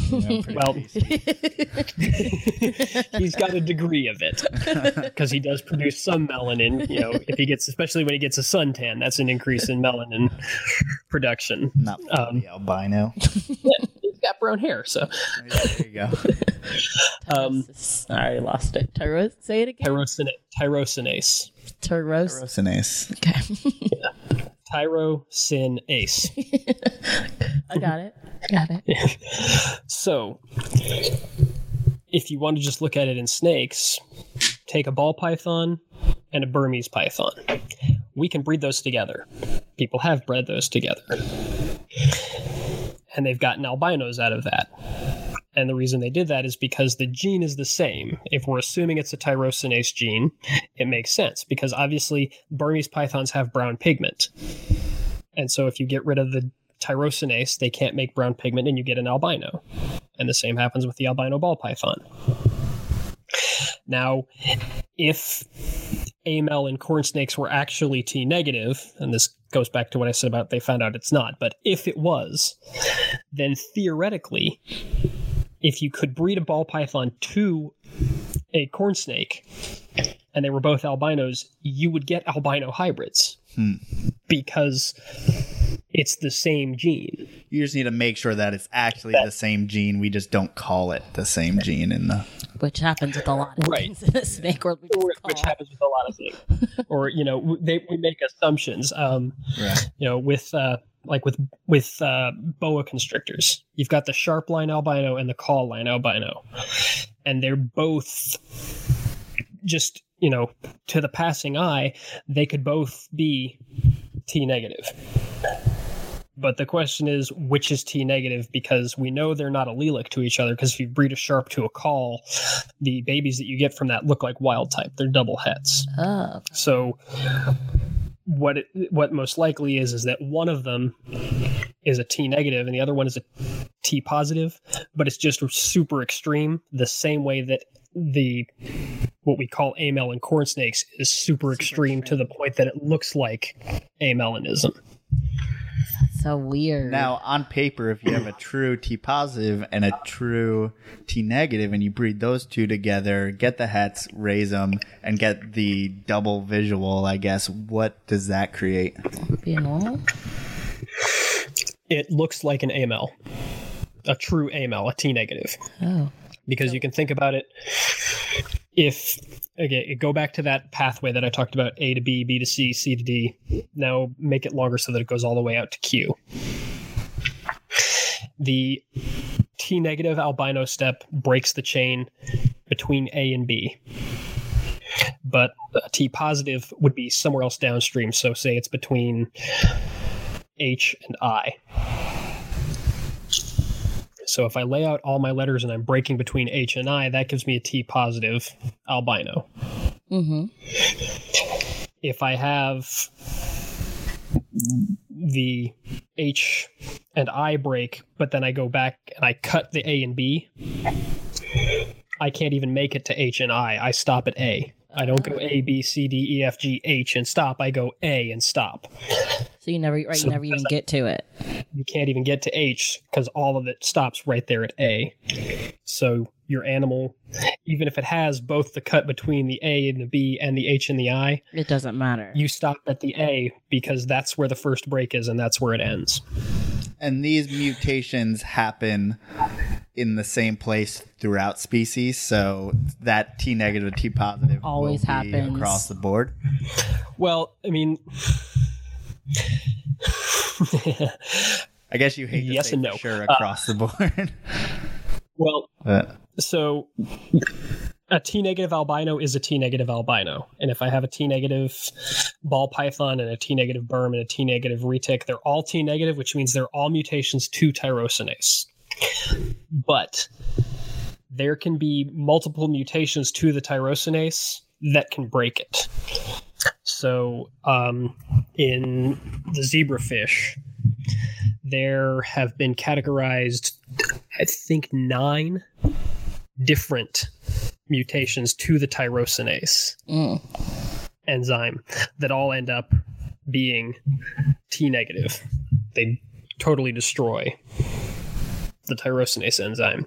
Well, *laughs* he's got a degree of it *laughs* because he does produce some melanin. You know, if he gets, especially when he gets a suntan, that's an increase in melanin production. Not Um, the albino. He's got brown hair, so There you go. *laughs* um, Sorry, I lost it. Tyros, say it again. tyrosina- tyrosinase, Tyros. Tyrosinase. Okay, *laughs* tyrosinase. I got it. I Got it. *laughs* So, if you want to just look at it in snakes, take a ball python and a Burmese python. We can breed those together. People have bred those together. And they've gotten albinos out of that. And the reason they did that is because the gene is the same. If we're assuming it's a tyrosinase gene, it makes sense because obviously Burmese pythons have brown pigment. And so if you get rid of the tyrosinase, they can't make brown pigment and you get an albino. And the same happens with the albino ball python. Now, if amel and corn snakes were actually T negative, and this goes back to what I said about they found out it's not, but if it was, then theoretically, if you could breed a ball python to a corn snake and they were both albinos, you would get albino hybrids Hmm. because it's the same gene. You just need to make sure that it's actually the same gene. We just don't call it the same gene in the. Which happens with a lot of Right. things in the snake world. Or- call which happens with a lot of things. or you know, they we make assumptions. Um, Right. you know, with uh, like with with uh, boa constrictors, you've got the sharp line albino and the Kahl line albino, and they're both just you know to the passing eye, they could both be T negative. But the question is, which is T negative? Because we know they're not allelic to each other. Because if you breed a sharp to a Kahl, the babies that you get from that look like wild type. They're double hets. Oh, So what it, what most likely is is that one of them is a T negative and the other one is a T positive, but it's just super extreme. The same way that the what we call amel in corn snakes is super, extreme, to the point that it looks like amelanism. so weird. Now, on paper, if you have a true T positive and a true T negative, and you breed those two together, get the hets, raise them, and get the double visual, I guess, what does that create? be normal. It looks like an amel, a true amel, a T negative. Oh, because you can think about it if okay go back to that pathway that i talked about a to b b to c c to d. Now make it longer so that it goes all the way out to q. The t negative albino step breaks the chain between a and b but t positive would be somewhere else downstream. So say it's between h and i so if I lay out all my letters and I'm breaking between H and I, that gives me a T positive albino. mm-hmm. If I have the H and I break, but then I go back and I cut the A and B, I can't even make it to H and I. I stop at A. I don't go A, B, C, D, E, F, G, H and stop. I go A and stop. So you never, right? So you never even get to it. you can't even get to H because all of it stops right there at A. So your animal, even if it has both the cut between the A and the B and the H and the I, It doesn't matter. you stop at the A because that's where the first break is and that's where it ends. And these mutations happen in the same place throughout species, so that T negative, T positive Always will be happens. across the board. Well, I mean, I guess you hate Yes and no. sure uh, across the board. *laughs* well, but so a T negative albino is a T negative albino, and if I have a T negative ball python and a T negative berm and a T negative retic, they're all T negative, which means they're all mutations to tyrosinase. But there can be multiple mutations to the tyrosinase that can break it. So, um, in the zebrafish, there have been categorized, I think, nine different mutations to the tyrosinase Mm. enzyme that all end up being T negative. They totally destroy the tyrosinase enzyme.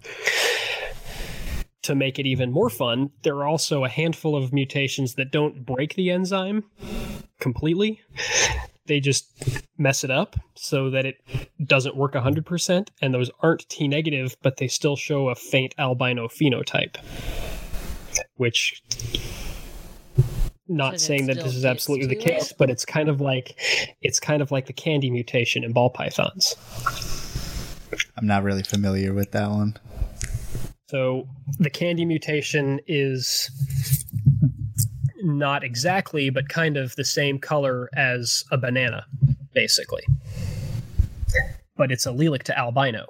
To make it even more fun, there are also a handful of mutations that don't break the enzyme completely. *laughs* They just mess it up so that it doesn't work 100%, and those aren't T negative, but they still show a faint albino phenotype. Which not Should it saying that this is absolutely the to it? case, but it's kind of like it's kind of like the candy mutation in ball pythons. I'm not really familiar with that one. So the candy mutation is not exactly, but kind of the same color as a banana, basically. But it's allelic to albino.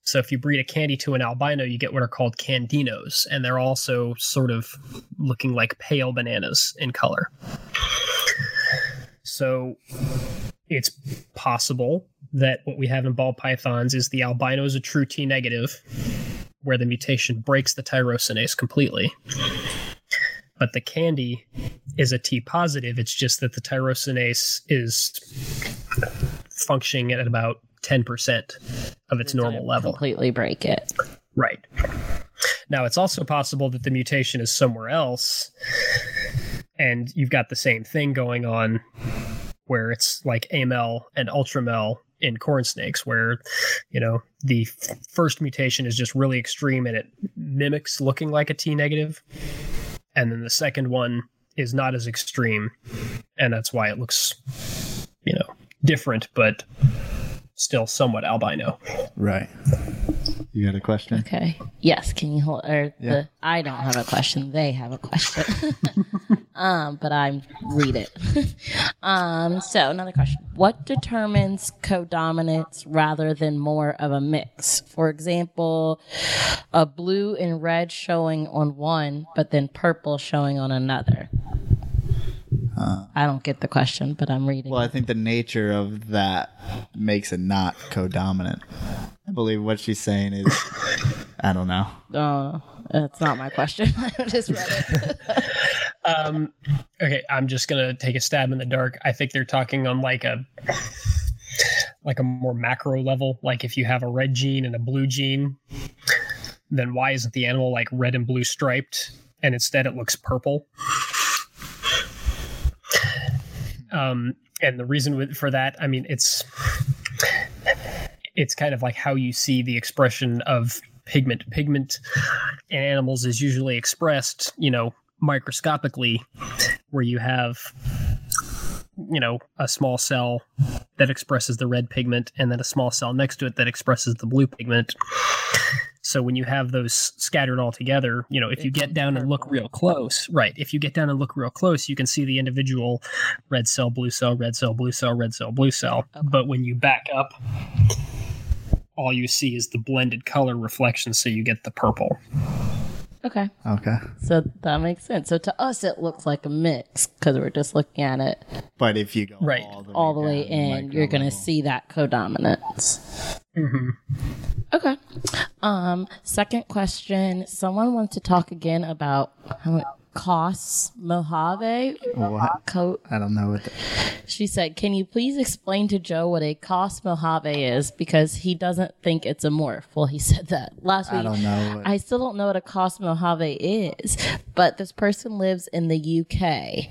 So if you breed a candy to an albino, you get what are called candinos, and they're also sort of looking like pale bananas in color. So it's possible that what we have in ball pythons is the albino is a true T negative, where the mutation breaks the tyrosinase completely. But the candy is a T positive. It's just that the tyrosinase is functioning at about 10% of its normal level. Completely break it. Right. Now, it's also possible that the mutation is somewhere else, and you've got the same thing going on where it's like amel and ultramel in corn snakes, where, you know, the first mutation is just really extreme and it mimics looking like a T negative, and then the second one is not as extreme, and that's why it looks, you know, different, but still somewhat albino. Right. You got a question? Okay. Yes. Can you hold? Or Yeah. the I don't have a question. They have a question. *laughs* um, but I read it. *laughs* um. So another question: What determines codominance rather than more of a mix? For example, a blue and red showing on one, but then purple showing on another. I don't get the question, but I'm reading. Well, I think the nature of that makes it not codominant. I believe what she's saying is, *laughs* I don't know. Oh, that's not my question. *laughs* I just read it. *laughs* Um, okay, I'm just gonna take a stab in the dark. I think they're talking on like a like a more macro level. Like if you have a red gene and a blue gene, then why isn't the animal like red and blue striped, and instead it looks purple? Um, and the reason for that, I mean, it's it's kind of like how you see the expression of pigment. Pigment in animals is usually expressed, you know, microscopically, where you have, you know, a small cell that expresses the red pigment and then a small cell next to it that expresses the blue pigment. So when you have those scattered all together, you know, if you get down and look real close, right, if you get down and look real close, you can see the individual red cell, blue cell, red cell, blue cell, red cell, blue cell. But when you back up, all you see is the blended color reflection, so you get the purple. Okay. Okay. So that makes sense. So to us, it looks like a mix because we're just looking at it But if you go Right. all the way, all the way down, in, micro you're going to see that codominance. hmm Okay. Um, second question. Someone wants to talk again about how Cos Mojave. What? Co- I don't know what. The, she said, Can you please explain to Joe what a Cos Mojave is? Because he doesn't think it's a morph. Well, he *laughs* said that last week. I don't know. What, I still don't know what a Cos Mojave is, but this person lives in the UK.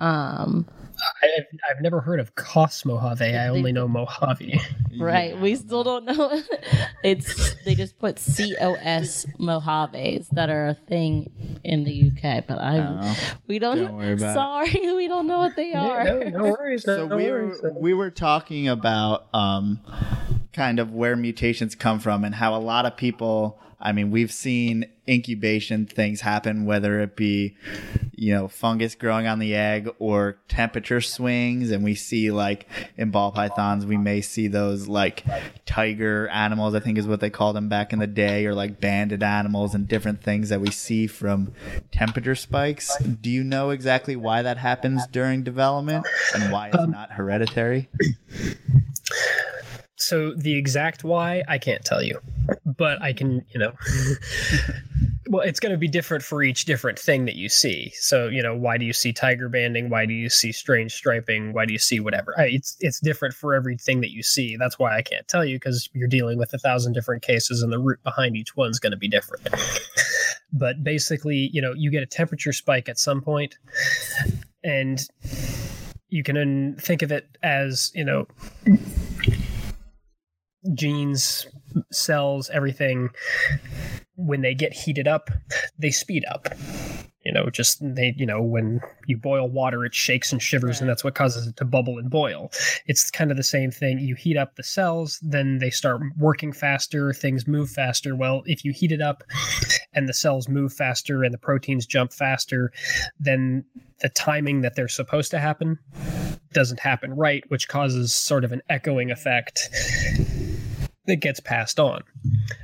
Um, I've, I've never heard of Cos Mojave. I only know Mojave. Right. We still don't know. *laughs* it's they just put COS Mojaves that are a thing in the UK, but I Oh. we don't. Don't worry about it. sorry, *laughs* we don't know what they are. no, no worries. so no we worries. were we were talking about um, kind of where mutations come from and how a lot of people. I mean, we've seen incubation things happen, whether it be, you know, fungus growing on the egg or temperature swings. And we see, like, in ball pythons, we may see those, like, tiger animals, I think is what they called them back in the day, or like banded animals and different things that we see from temperature spikes. Do you know exactly why that happens during development and why it's um, not hereditary? *clears throat* So the exact why I can't tell you, but I can, you know. *laughs* well, it's going to be different for each different thing that you see. So, you know, why do you see tiger banding? Why do you see strange striping? Why do you see whatever? It's it's different for everything that you see. That's why I can't tell you because you're dealing with a thousand different cases, and the root behind each one's going to be different. *laughs* but basically, you know, you get a temperature spike at some point, and you can think of it as you know genes, cells, everything, when they get heated up, they speed up. You know, just they, you know, when you boil water, it shakes and shivers, and that's what causes it to bubble and boil. It's kind of the same thing. You heat up the cells, then they start working faster, things move faster. Well, if you heat it up and the cells move faster and the proteins jump faster, then the timing that they're supposed to happen doesn't happen right, which causes sort of an echoing effect that gets passed on.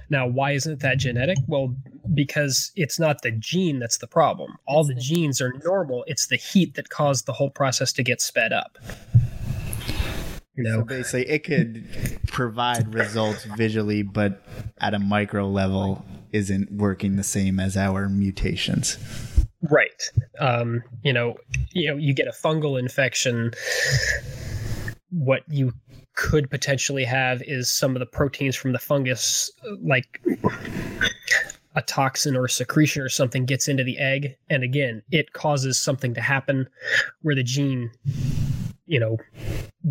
Now, why isn't that genetic? Well, because it's not the gene that's the problem. All the genes are normal. It's the heat that caused the whole process to get sped up. You So know, basically, it could provide results visually, but at a micro level, isn't working the same as our mutations. right? Um, you know, you know, you get a fungal infection. What you could potentially have is some of the proteins from the fungus, uh, like a toxin or a secretion or something gets into the egg. And again it causes something to happen where the gene you know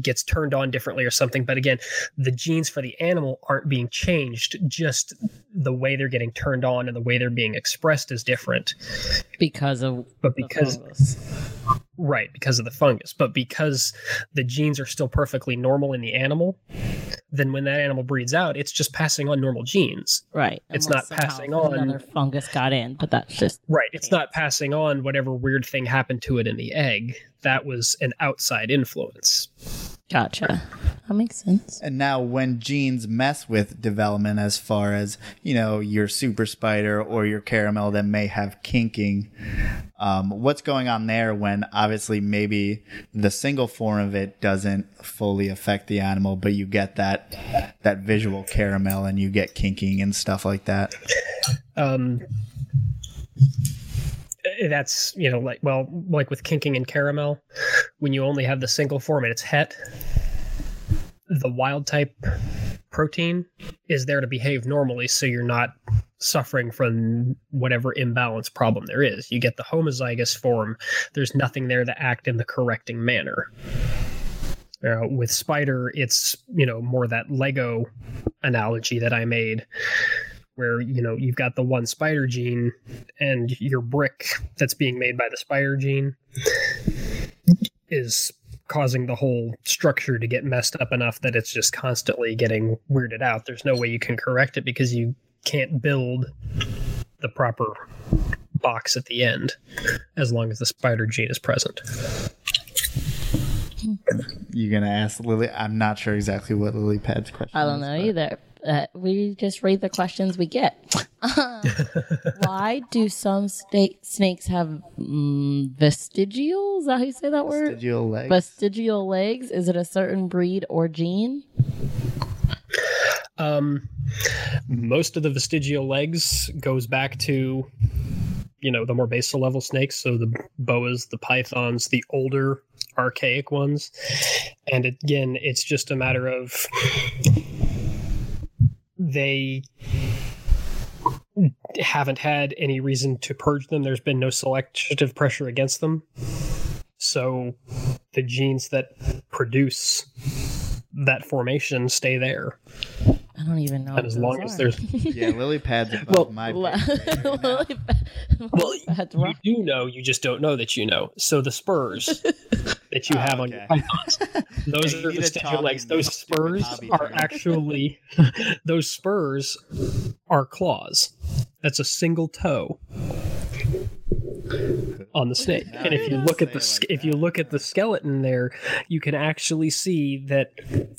gets turned on differently or something but again the genes for the animal aren't being changed just the way they're getting turned on and the way they're being expressed is different because of but because right because of the fungus but because the genes are still perfectly normal in the animal then when that animal breeds out it's just passing on normal genes right, It's unless not passing on- Another fungus got in, but that's just Right. It's not passing on whatever weird thing happened to it in the egg. That was an outside influence. Gotcha. That makes sense. And now, when genes mess with development, as far as you know, your super spider or your caramel that may have kinking, um, what's going on there? When obviously maybe the single form of it doesn't fully affect the animal, but you get that that visual caramel and you get kinking and stuff like that. Um, that's you know like well like with kinking and caramel when you only have the single form and it's het the wild type protein is there to behave normally so you're not suffering from whatever imbalance problem there is. You get the homozygous form. There's nothing there to act in the correcting manner. Uh, with spider it's you know more that lego analogy that i made where you know you've got the one spider gene and your brick that's being made by the spider gene is causing the whole structure to get messed up enough that it's just constantly getting weirded out there's no way you can correct it because you can't build the proper box at the end as long as the spider gene is present You're gonna ask Lily. I'm not sure exactly what Lily Pad's question. I don't know but- either. Uh, we just read the questions we get. *laughs* *laughs* Why do some sta- snakes have mm, vestigial? Is that how you say that word? Vestigial legs. Vestigial legs. Is it a certain breed or gene? Um, most of the vestigial legs goes back to, you know, the more basal level snakes. So the boas, the pythons, the older archaic ones. And again, it's just a matter of they haven't had any reason to purge them. There's been no selective pressure against them. So the genes that produce that formation stay there. I don't even know. And as long as there's Yeah, *laughs* lily pads above *laughs* Well, my Le- right. Lily pad- well, pad's you rough. do know, you just don't know that you know. So the spurs *laughs* that you Oh, have on your okay. pythons, those Yeah, you are need the a vestigial talking legs. Those spurs are term. actually those spurs are claws. That's a single toe on the snake. Now And if you you look at the say it sk- like if you look at the skeleton there, you can actually see that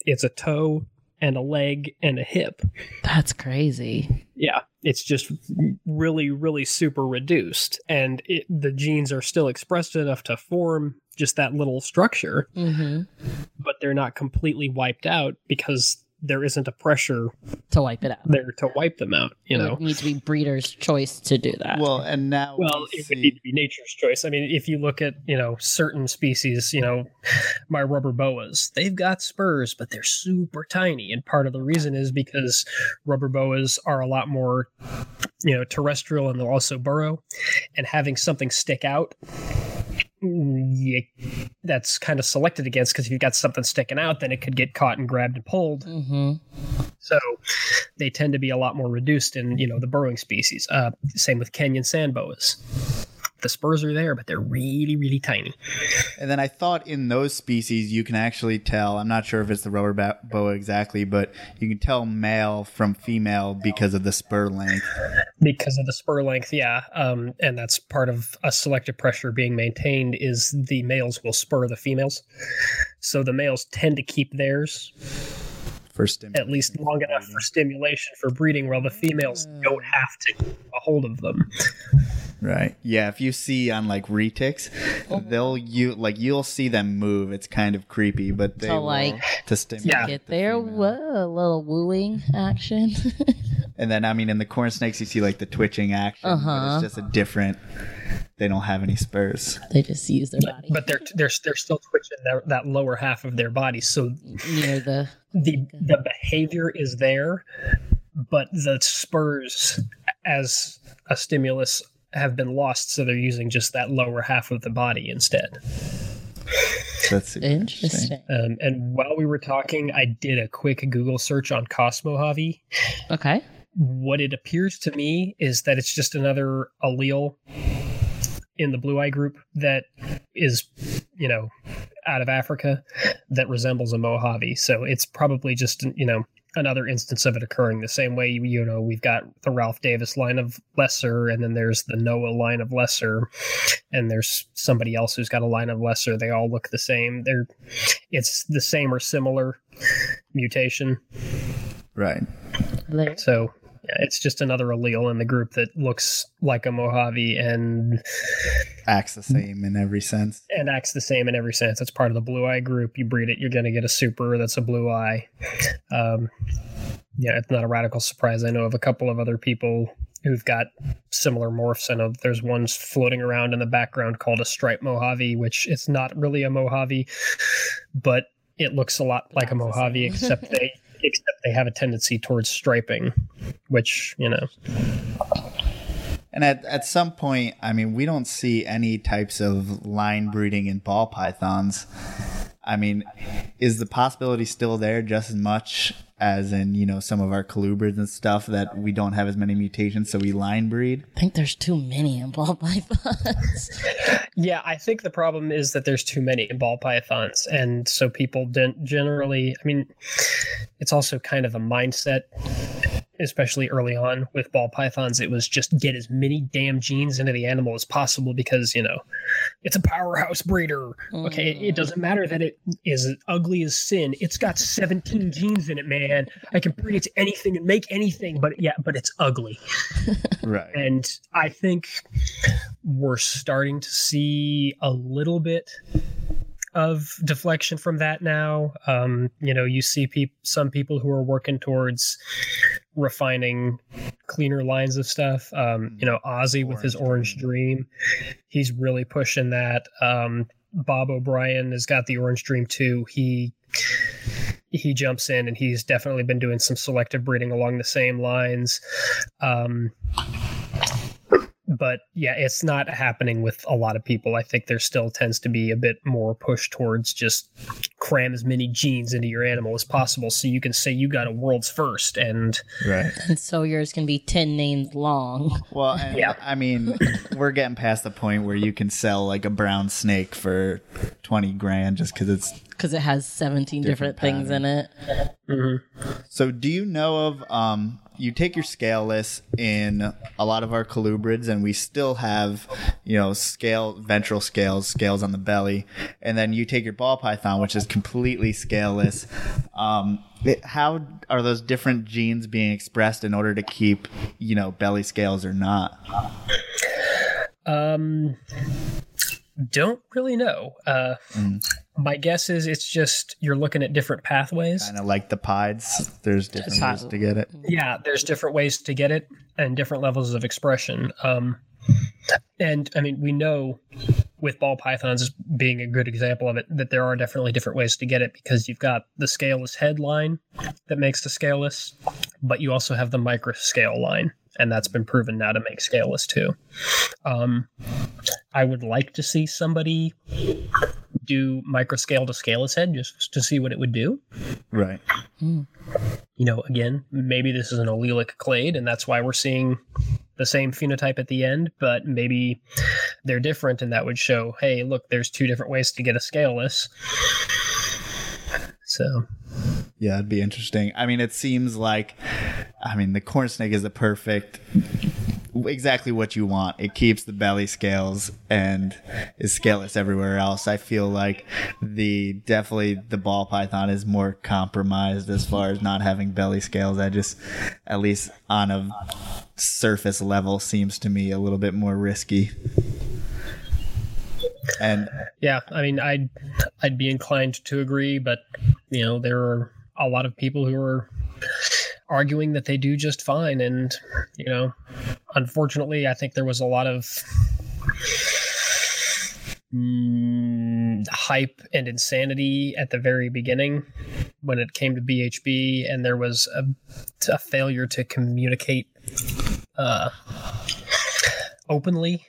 it's a toe and a leg and a hip. That's crazy. Yeah, it's just really, really super reduced, and it, the genes are still expressed enough to form just that little structure, hmm but they're not completely wiped out because there isn't a pressure To wipe it out. there to wipe them out. You It know. would need to be breeder's choice to do that. Well, and now Well, we it would need to be nature's choice. I mean, if you look at you know certain species, you know, *laughs* my rubber boas, they've got spurs, but they're super tiny, and part of the reason is because rubber boas are a lot more, you know, terrestrial, and they'll also burrow, and having something stick out. Yeah, that's kind of selected against because if you've got something sticking out, then it could get caught and grabbed and pulled. hmm So they tend to be a lot more reduced in, you know, the burrowing species. Uh, same with Kenyan sand boas. The spurs are there, but they're really, really tiny. and then I thought in those species you can actually tell. I'm not sure if it's the rubber boa exactly, but you can tell male from female because of the spur length. Because of the spur length, yeah. Um, and that's part of a selective pressure being maintained is the males will spur the females. So the males tend to keep theirs For stimulation. at least long enough for stimulation for breeding, while the females don't have to a hold of them. Right. Yeah. If you see on like retics, they'll you like you'll see them move. It's kind of creepy, but they So, will like, to stimulate. Yeah. Get the there, female. whoa, a little wooing action. *laughs* And then I mean, in the corn snakes, you see like the twitching action, Uh-huh. it's just a different. They don't have any spurs. they just use their body But they're they're they're still twitching their, that lower half of their body, so near the. the the behavior is there, but the spurs as a stimulus have been lost, so they're using just that lower half of the body instead. That's *laughs* Interesting. Um, and while we were talking, I did a quick Google search on Cosmo Cosmohavi. Okay. What it appears to me is that it's just another allele in the blue eye group that is, you know, out of Africa that resembles a Mojave. So it's probably just, you know, another instance of it occurring the same way, you know, we've got the Ralph Davis line of lesser, and then there's the Noah line of lesser, and there's somebody else who's got a line of lesser. They all look the same. They're, it's the same or similar mutation. Right. So yeah, it's just another allele in the group that looks like a Mojave and Acts the same in every sense. and acts the same in every sense. It's part of the blue eye group. You breed it, you're going to get a super that's a blue eye. Um, yeah, it's not a radical surprise. I know of a couple of other people who've got similar morphs. I know there's ones floating around in the background called a striped Mojave, which it's not really a Mojave, but it looks a lot like a Mojave, except they *laughs* except they have a tendency towards striping, which you know And at, at some point, I mean, we don't see any types of line breeding in ball pythons. I mean, is the possibility still there just as much as in, you know, some of our colubrids and stuff that we don't have as many mutations, so we line breed? I think there's too many in ball *laughs* pythons. Yeah, I think the problem is that there's too many ball pythons, and so people didn't generally. I mean, it's also kind of a mindset, especially early on with ball pythons. It was just get as many damn genes into the animal as possible because you know it's a powerhouse breeder. Okay, it, it doesn't matter that it is ugly as sin. It's got 17 genes in it, man. I can breed it to anything and make anything, but yeah, but it's ugly. *laughs* Right. And I think we're starting to see a little bit of deflection from that now. Um, you know, you see peop- some people who are working towards refining cleaner lines of stuff. Um, you know, Ozzy with his Orange Orange Dream, he's really pushing that. Um, Bob O'Brien has got the Orange Dream too. He he jumps in and he's definitely been doing some selective breeding along the same lines. Um, but yeah, it's not happening with a lot of people. I think there still tends to be a bit more push towards just cram as many genes into your animal as possible so you can say you got a world's first and right. And so yours can be 10 names long. Well and, yeah. I mean we're getting past the point where you can sell like a brown snake for 20 grand just because it's because it has 17 different, different things in it mm-hmm. so do you know of um you take your scaleless in a lot of our colubrids, and we still have, you know, scale ventral scales, scales on the belly, and then you take your ball python, which is completely scaleless. Um, it, how are those different genes being expressed in order to keep, you know, belly scales or not? Um, don't really know. Uh, mm. My guess is it's just you're looking at different pathways. Kind of like the pieds. There's different ways to get it. Yeah, there's different ways to get it and different levels of expression. Um, and I mean, we know with ball pythons being a good example of it that there are definitely different ways to get it because you've got the scaleless head line that makes the scaleless, but you also have the micro scale line and that's been proven now to make scaleless too. Um, I would like to see somebody do microscale to scaleless head just to see what it would do. Right. You know, again, maybe this is an allelic clade, and that's why we're seeing the same phenotype at the end, but maybe they're different, and that would show, hey, look, there's two different ways to get a scaleless. So, yeah, it'd be interesting. I mean, it seems like, I mean, the corn snake is the perfect, exactly what you want. It keeps the belly scales and is scaleless everywhere else. I feel like the definitely the ball python is more compromised as far as not having belly scales. I just, at least on a surface level, seems to me a little bit more risky. And yeah, I mean, I'd I'd be inclined to agree, but you know, there are a lot of people who are arguing that they do just fine, and you know, unfortunately, I think there was a lot of mm, hype and insanity at the very beginning when it came to BHB, and there was a, a failure to communicate uh, openly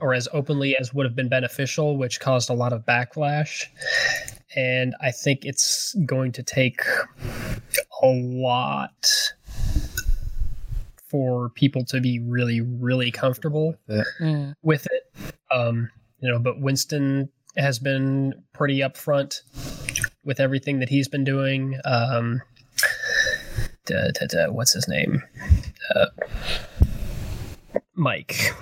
or as openly as would have been beneficial, which caused a lot of backlash. And I think it's going to take a lot for people to be really, really comfortable mm. with it. Um, you know, but Winston has been pretty upfront with everything that he's been doing. Um, da, da, da, what's his name? Uh, Mike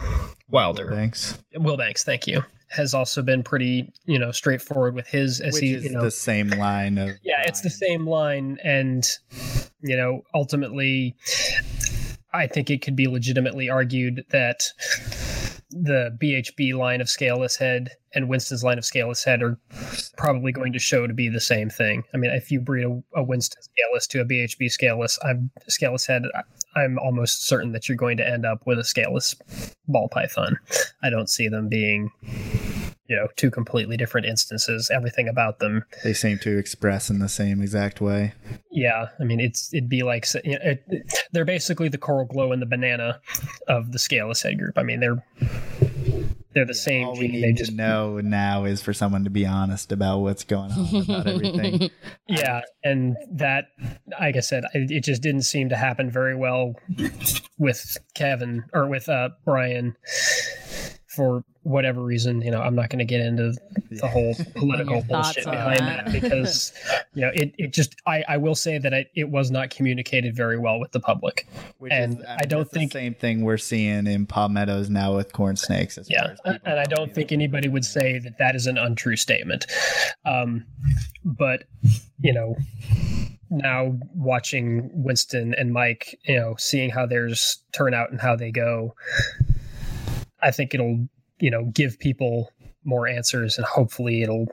Wilder. Thanks. Will Banks, thank you. Has also been pretty, you know, straightforward with his as Which he, is you know, the same line of Yeah, it's the same line and you know, ultimately I think it could be legitimately argued that the BHB line of scaleless head and Winston's line of scaleless head are probably going to show to be the same thing. I mean, if you breed a, a Winston scaleless to a BHB scaleless, I'm um, scaleless head. I'm almost certain that you're going to end up with a scaleless ball python. I don't see them being you know two completely different instances. Everything about them they seem to express in the same exact way. yeah i mean it's it'd be like you know, it, it, they're basically the coral glow and the banana of the scaleless head group i mean they're they're the yeah, same all we need they just know now is for someone to be honest about what's going on about everything. *laughs* Yeah and that like i said it just didn't seem to happen very well with kevin or with uh brian for whatever reason, you know, I'm not going to get into the whole *laughs* political bullshit behind that. that. because, *laughs* you know, it, it just, I, I will say that it, it was not communicated very well with the public. Which and is, I, mean, I don't think same thing we're seeing in palmettos now with corn snakes. yeah. and I don't think anybody would say that that is an untrue statement. Um, but, you know, now watching Winston and Mike, you know, seeing how theirs turn out and how they go, I think it'll you know give people more answers and hopefully it'll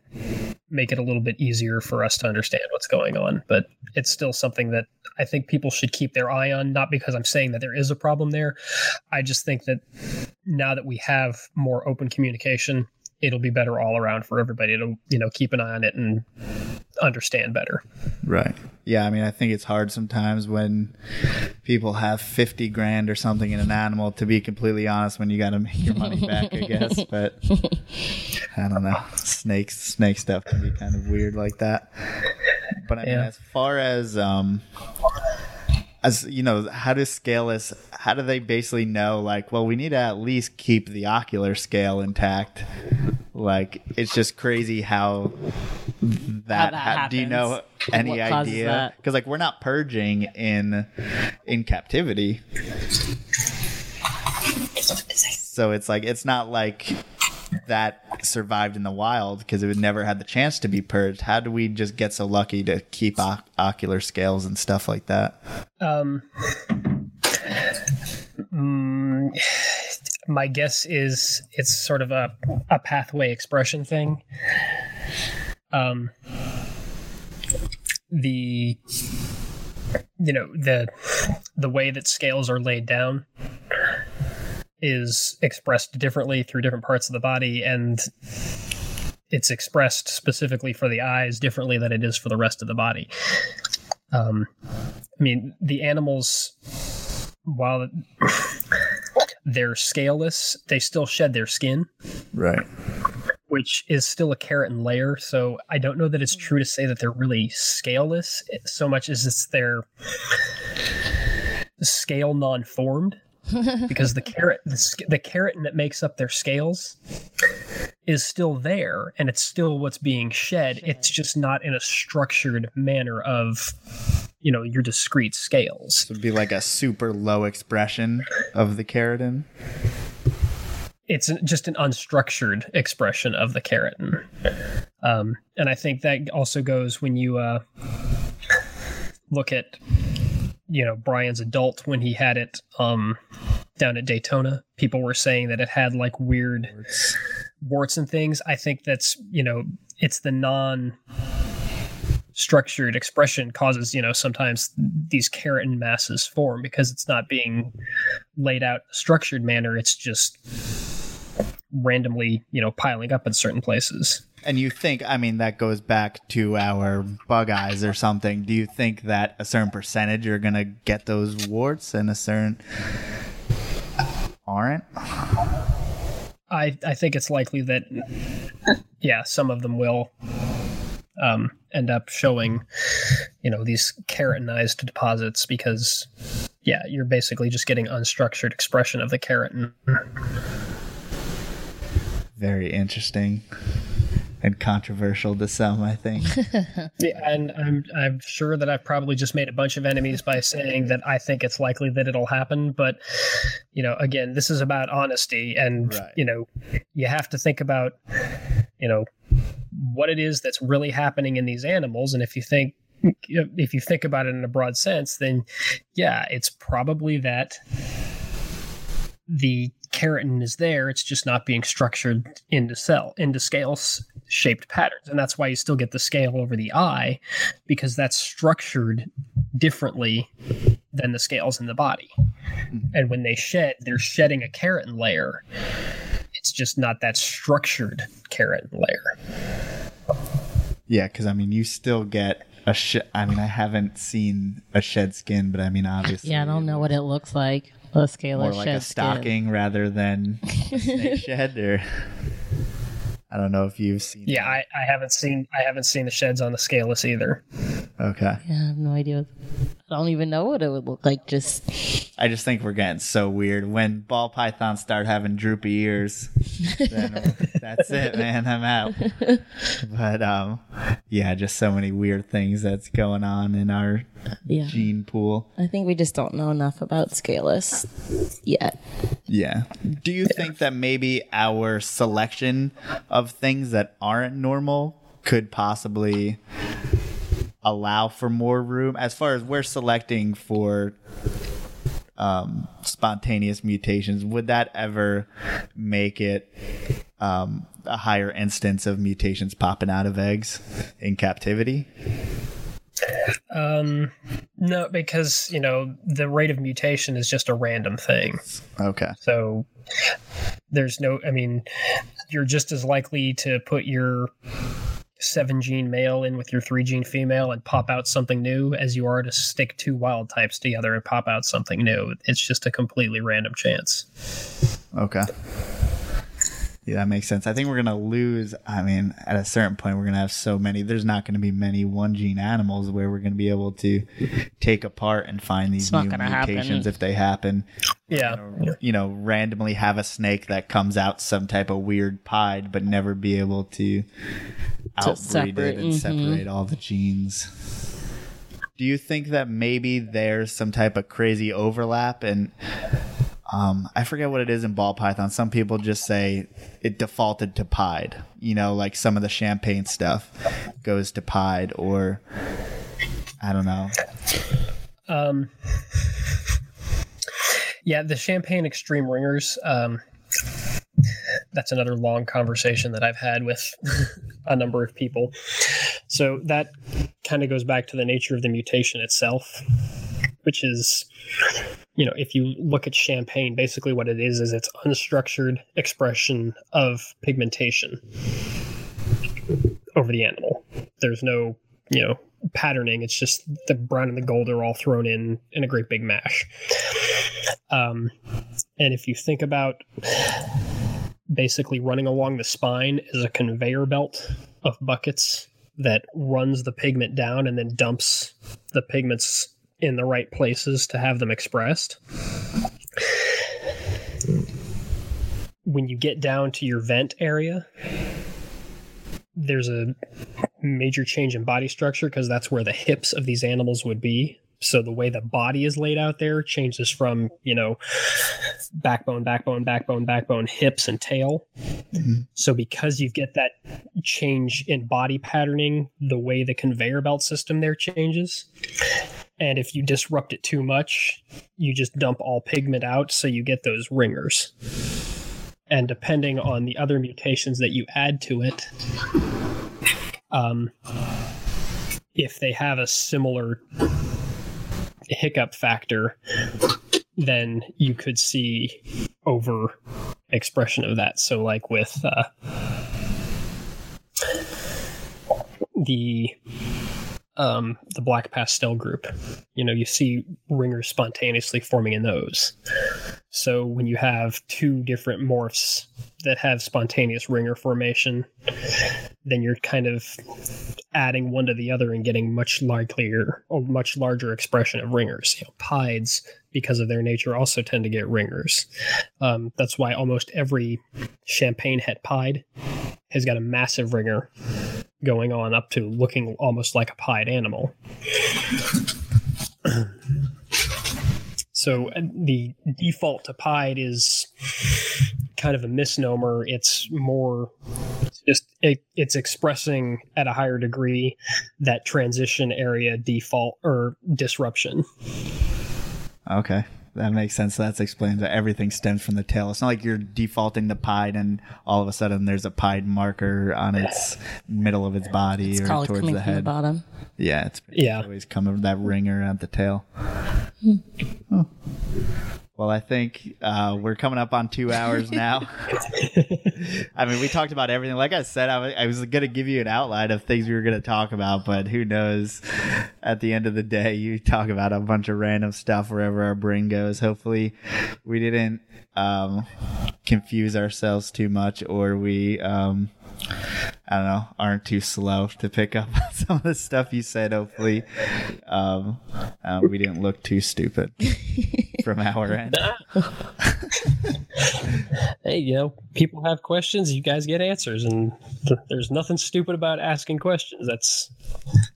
make it a little bit easier for us to understand what's going on. But it's still something that i think people should keep their eye on not because i'm saying that there is a problem there. I just think that now that we have more open communication it'll be better all around for everybody to you know keep an eye on it and understand better. Right. Yeah, I mean, I think it's hard sometimes when people have 50 grand or something in an animal, to be completely honest, when you got to make your money back, I guess. *laughs* But I don't know. Snakes, snake stuff can be kind of weird like that. But I mean, Yeah. as far as, um, as you know, how does Scaleless, how do they basically know, like, well, we need to at least keep the ocular scale intact? Like, it's just crazy how that, that ha- do you know any What idea? because like we're not purging in in captivity. So it's like it's not like that survived in the wild because it would never had the chance to be purged. How do we just get so lucky to keep oc- ocular scales and stuff like that Um, mm, my guess is it's sort of a, a pathway expression thing. Um, the you know the the way that scales are laid down is expressed differently through different parts of the body and it's expressed specifically for the eyes differently than it is for the rest of the body um, I mean, the animals, while they're scaleless, they still shed their skin, right. Which is still a keratin layer. So I don't know that it's true to say that they're really scaleless. So much as it's they're scale non-formed. *laughs* Because the carrot the, the keratin that makes up their scales is still there and it's still what's being shed. It's just not in a structured manner of you know your discrete scales. It would be like a super low expression of the keratin? It's just an unstructured expression of the keratin. Um, and i think that also goes when you uh, look at you know brian's adult when he had it um, down at daytona people were saying that it had like weird warts. and things. I think that's you know it's the non structured expression causes you know sometimes these keratin masses form because it's not being laid out in a structured manner. It's just randomly you know piling up in certain places. And you think, I mean, that goes back to our bug eyes or something. Do you think that a certain percentage are going to get those warts and a certain aren't? I I think it's likely that yeah, some of them will um, end up showing you know these keratinized deposits because yeah, you're basically just getting unstructured expression of the keratin. Very interesting and controversial to some, I think. *laughs* Yeah, and I'm I'm sure that I've probably just made a bunch of enemies by saying that I think it's likely that it'll happen, but you know, again, this is about honesty and Right. you know, you have to think about you know what it is that's really happening in these animals and if you think if you think about it in a broad sense, then yeah, it's probably that the keratin is there. It's just not being structured into cell into scale shaped patterns, and that's why you still get the scale over the eye because that's structured differently than the scales in the body. Mm-hmm. And when they shed, they're shedding a keratin layer. It's just not that structured keratin layer. yeah, because I mean, you still get a sh I mean, I haven't seen a shed skin, but I mean, obviously. Yeah, I don't know what it looks like. A scale More like a stocking rather than a *laughs* snake shed, or I don't know if you've seen. Yeah, I, I haven't seen I haven't seen the sheds on the scaleless either. Okay. Yeah, I have no idea. I don't even know what it would look like. Just I just think we're getting so weird. When ball pythons start having droopy ears, then *laughs* that's it, man. I'm out. *laughs* But um, yeah, just so many weird things that's going on in our yeah. gene pool. I think we just don't know enough about scaleless yet. Yeah. Do you think that maybe our selection of things that aren't normal could possibly allow for more room as far as we're selecting for um, spontaneous mutations? Would that ever make it um, a higher instance of mutations popping out of eggs in captivity? Um, no, because you know the rate of mutation is just a random thing. Okay. So there's no i mean you're just as likely to put your seven gene male in with your three gene female and pop out something new as you are to stick two wild types together and pop out something new it's just a completely random chance Okay. Yeah, that makes sense. I think we're gonna lose. I mean, at a certain point, we're gonna have so many. There's not gonna be many one gene animals where we're gonna be able to take apart and find these It's new mutations happen. if they happen. yeah You know, randomly have a snake that comes out some type of weird pied, but never be able to outbreed separate, it and mhm. separate all the genes. Do you think that maybe there's some type of crazy overlap and um, I forget what it is in ball python. Some people just say it defaulted to pied. You know, like some of the champagne stuff goes to pied, or I don't know. Um, yeah, the Champagne Extreme Ringers. Um, that's another long conversation that I've had with *laughs* a number of people. So that kind of goes back to the nature of the mutation itself, which is, you know, if you look at Champagne, basically what it is is it's unstructured expression of pigmentation over the animal. There's no, you know, patterning. It's just the brown and the gold are all thrown in in a great big mash. Um, and if you think about basically running along the spine is a conveyor belt of buckets that runs the pigment down and then dumps the pigments in the right places to have them expressed. When you get down to your vent area, there's a major change in body structure because that's where the hips of these animals would be. So the way the body is laid out there changes from, you know, backbone, backbone, backbone, backbone, hips, and tail. Mm-hmm. So because you get that change in body patterning, the way the conveyor belt system there changes. And if you disrupt it too much, you just dump all pigment out, so you get those ringers. And depending on the other mutations that you add to it, um, if they have a similar hiccup factor, then you could see over expression of that. So, like with uh, the um, the black pastel group, you know, you see ringers spontaneously forming in those. So when you have two different morphs that have spontaneous ringer formation, then you're kind of adding one to the other and getting much likelier or much larger expression of ringers. You know, pieds, because of their nature, also tend to get ringers. Um, that's why almost every champagne het pied has got a massive ringer going on up to looking almost like a pied animal. So uh, the default to pied is kind of a misnomer. It's more it's just it, it's expressing at a higher degree that transition area default or disruption. Okay. That makes sense. That explains that everything stems from the tail. It's not like you're defaulting to pied and all of a sudden there's a pied marker on its middle of its body It's or called towards coming the from the head. bottom. yeah, it's Yeah. always coming that ringer at the tail. Hmm. Oh. Well, I think uh, we're coming up on two hours now. *laughs* I mean, we talked about everything. Like I said, I was, I was going to give you an outline of things we were going to talk about, but who knows? At the end of the day, you talk about a bunch of random stuff wherever our brain goes. Hopefully, we didn't um, confuse ourselves too much, or we. Um, I don't know, aren't too slow to pick up on *laughs* some of the stuff you said. Hopefully, um, uh, we didn't look too stupid *laughs* from our end. *laughs* Hey, you know, people have questions, you guys get answers, and th- there's nothing stupid about asking questions. That's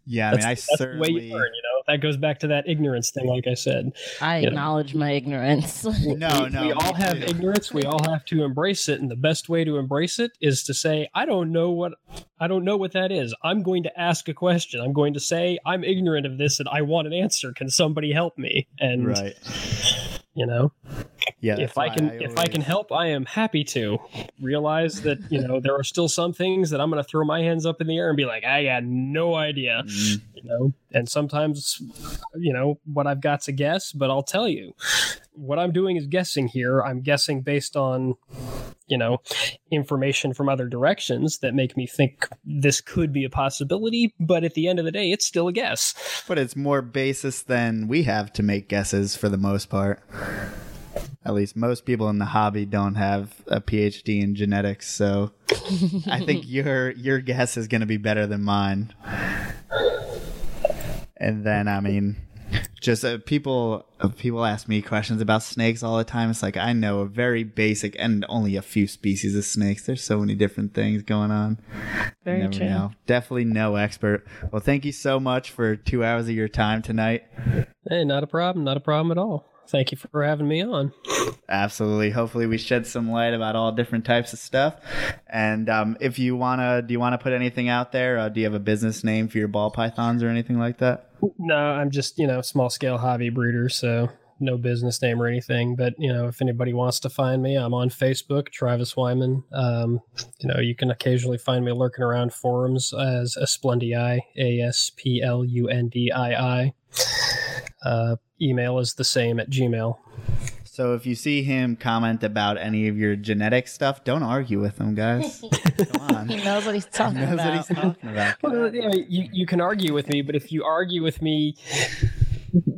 Yeah, I mean, I that's the way certainly. you learn. You know, that goes back to that ignorance thing. Like I said, I Yeah. acknowledge my ignorance. No, no, we all have too. ignorance. We all have to embrace it, and the best way to embrace it is to say, "I don't know what I don't know what that is. I'm going to ask a question. I'm going to say I'm ignorant of this, and I want an answer. Can somebody help me?" And Right. you know, Yeah. if I can if I can help, I am happy to. Realize that you know there are still some things that I'm going to throw my hands up in the air and be like, I got no idea. Mm, You know, and sometimes, you know, what I've got's a guess, but I'll tell you, what I'm doing is guessing here. I'm guessing based on you know, information from other directions that make me think this could be a possibility. But at the end of the day, it's still a guess. But it's more basis than we have to make guesses for the most part. At least most people in the hobby don't have a PhD in genetics, so I think *laughs* your your guess is going to be better than mine. And then, I mean, just uh, people uh, people ask me questions about snakes all the time. It's like I know a very basic and only a few species of snakes. There's so many different things going on. Very Never true. know. Definitely no expert. Well, thank you so much for two hours of your time tonight. Hey, not a problem. Not a problem at all. Thank you for having me on. Absolutely. Hopefully, we shed some light about all different types of stuff. And um, if you wanna, do you wanna put anything out there? Uh, do you have a business name for your ball pythons or anything like that? No, I'm just, you know, small scale hobby breeder, so no business name or anything. But, you know, if anybody wants to find me, I'm on Facebook, Travis Wyman. Um, you know, you can occasionally find me lurking around forums as Asplundii, A S P L U N D I I. Uh, email is the same at Gmail. So if you see him comment about any of your genetic stuff, don't argue with him, guys. *laughs* Come on. He knows what he's talking He knows what about. he's talking about. Well, yeah, you, you can argue with me, but if you argue with me,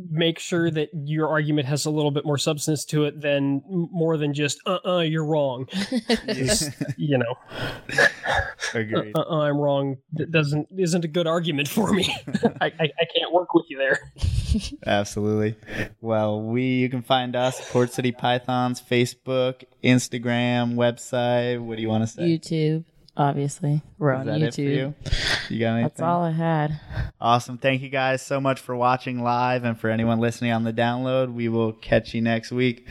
make sure that your argument has a little bit more substance to it than more than just uh uh you're wrong. *laughs* Just, you know, *laughs* Agreed. uh uh I'm wrong. That doesn't isn't a good argument for me. *laughs* I, I I can't work with you there. Absolutely. Well, we you can find us Port City Pythons, Facebook, Instagram, website. What do you want to say? YouTube, obviously. We're Is on that it for YouTube. you? You got anything? That's all I had. Awesome. Thank you guys so much for watching live and for anyone listening on the download. We will catch you next week.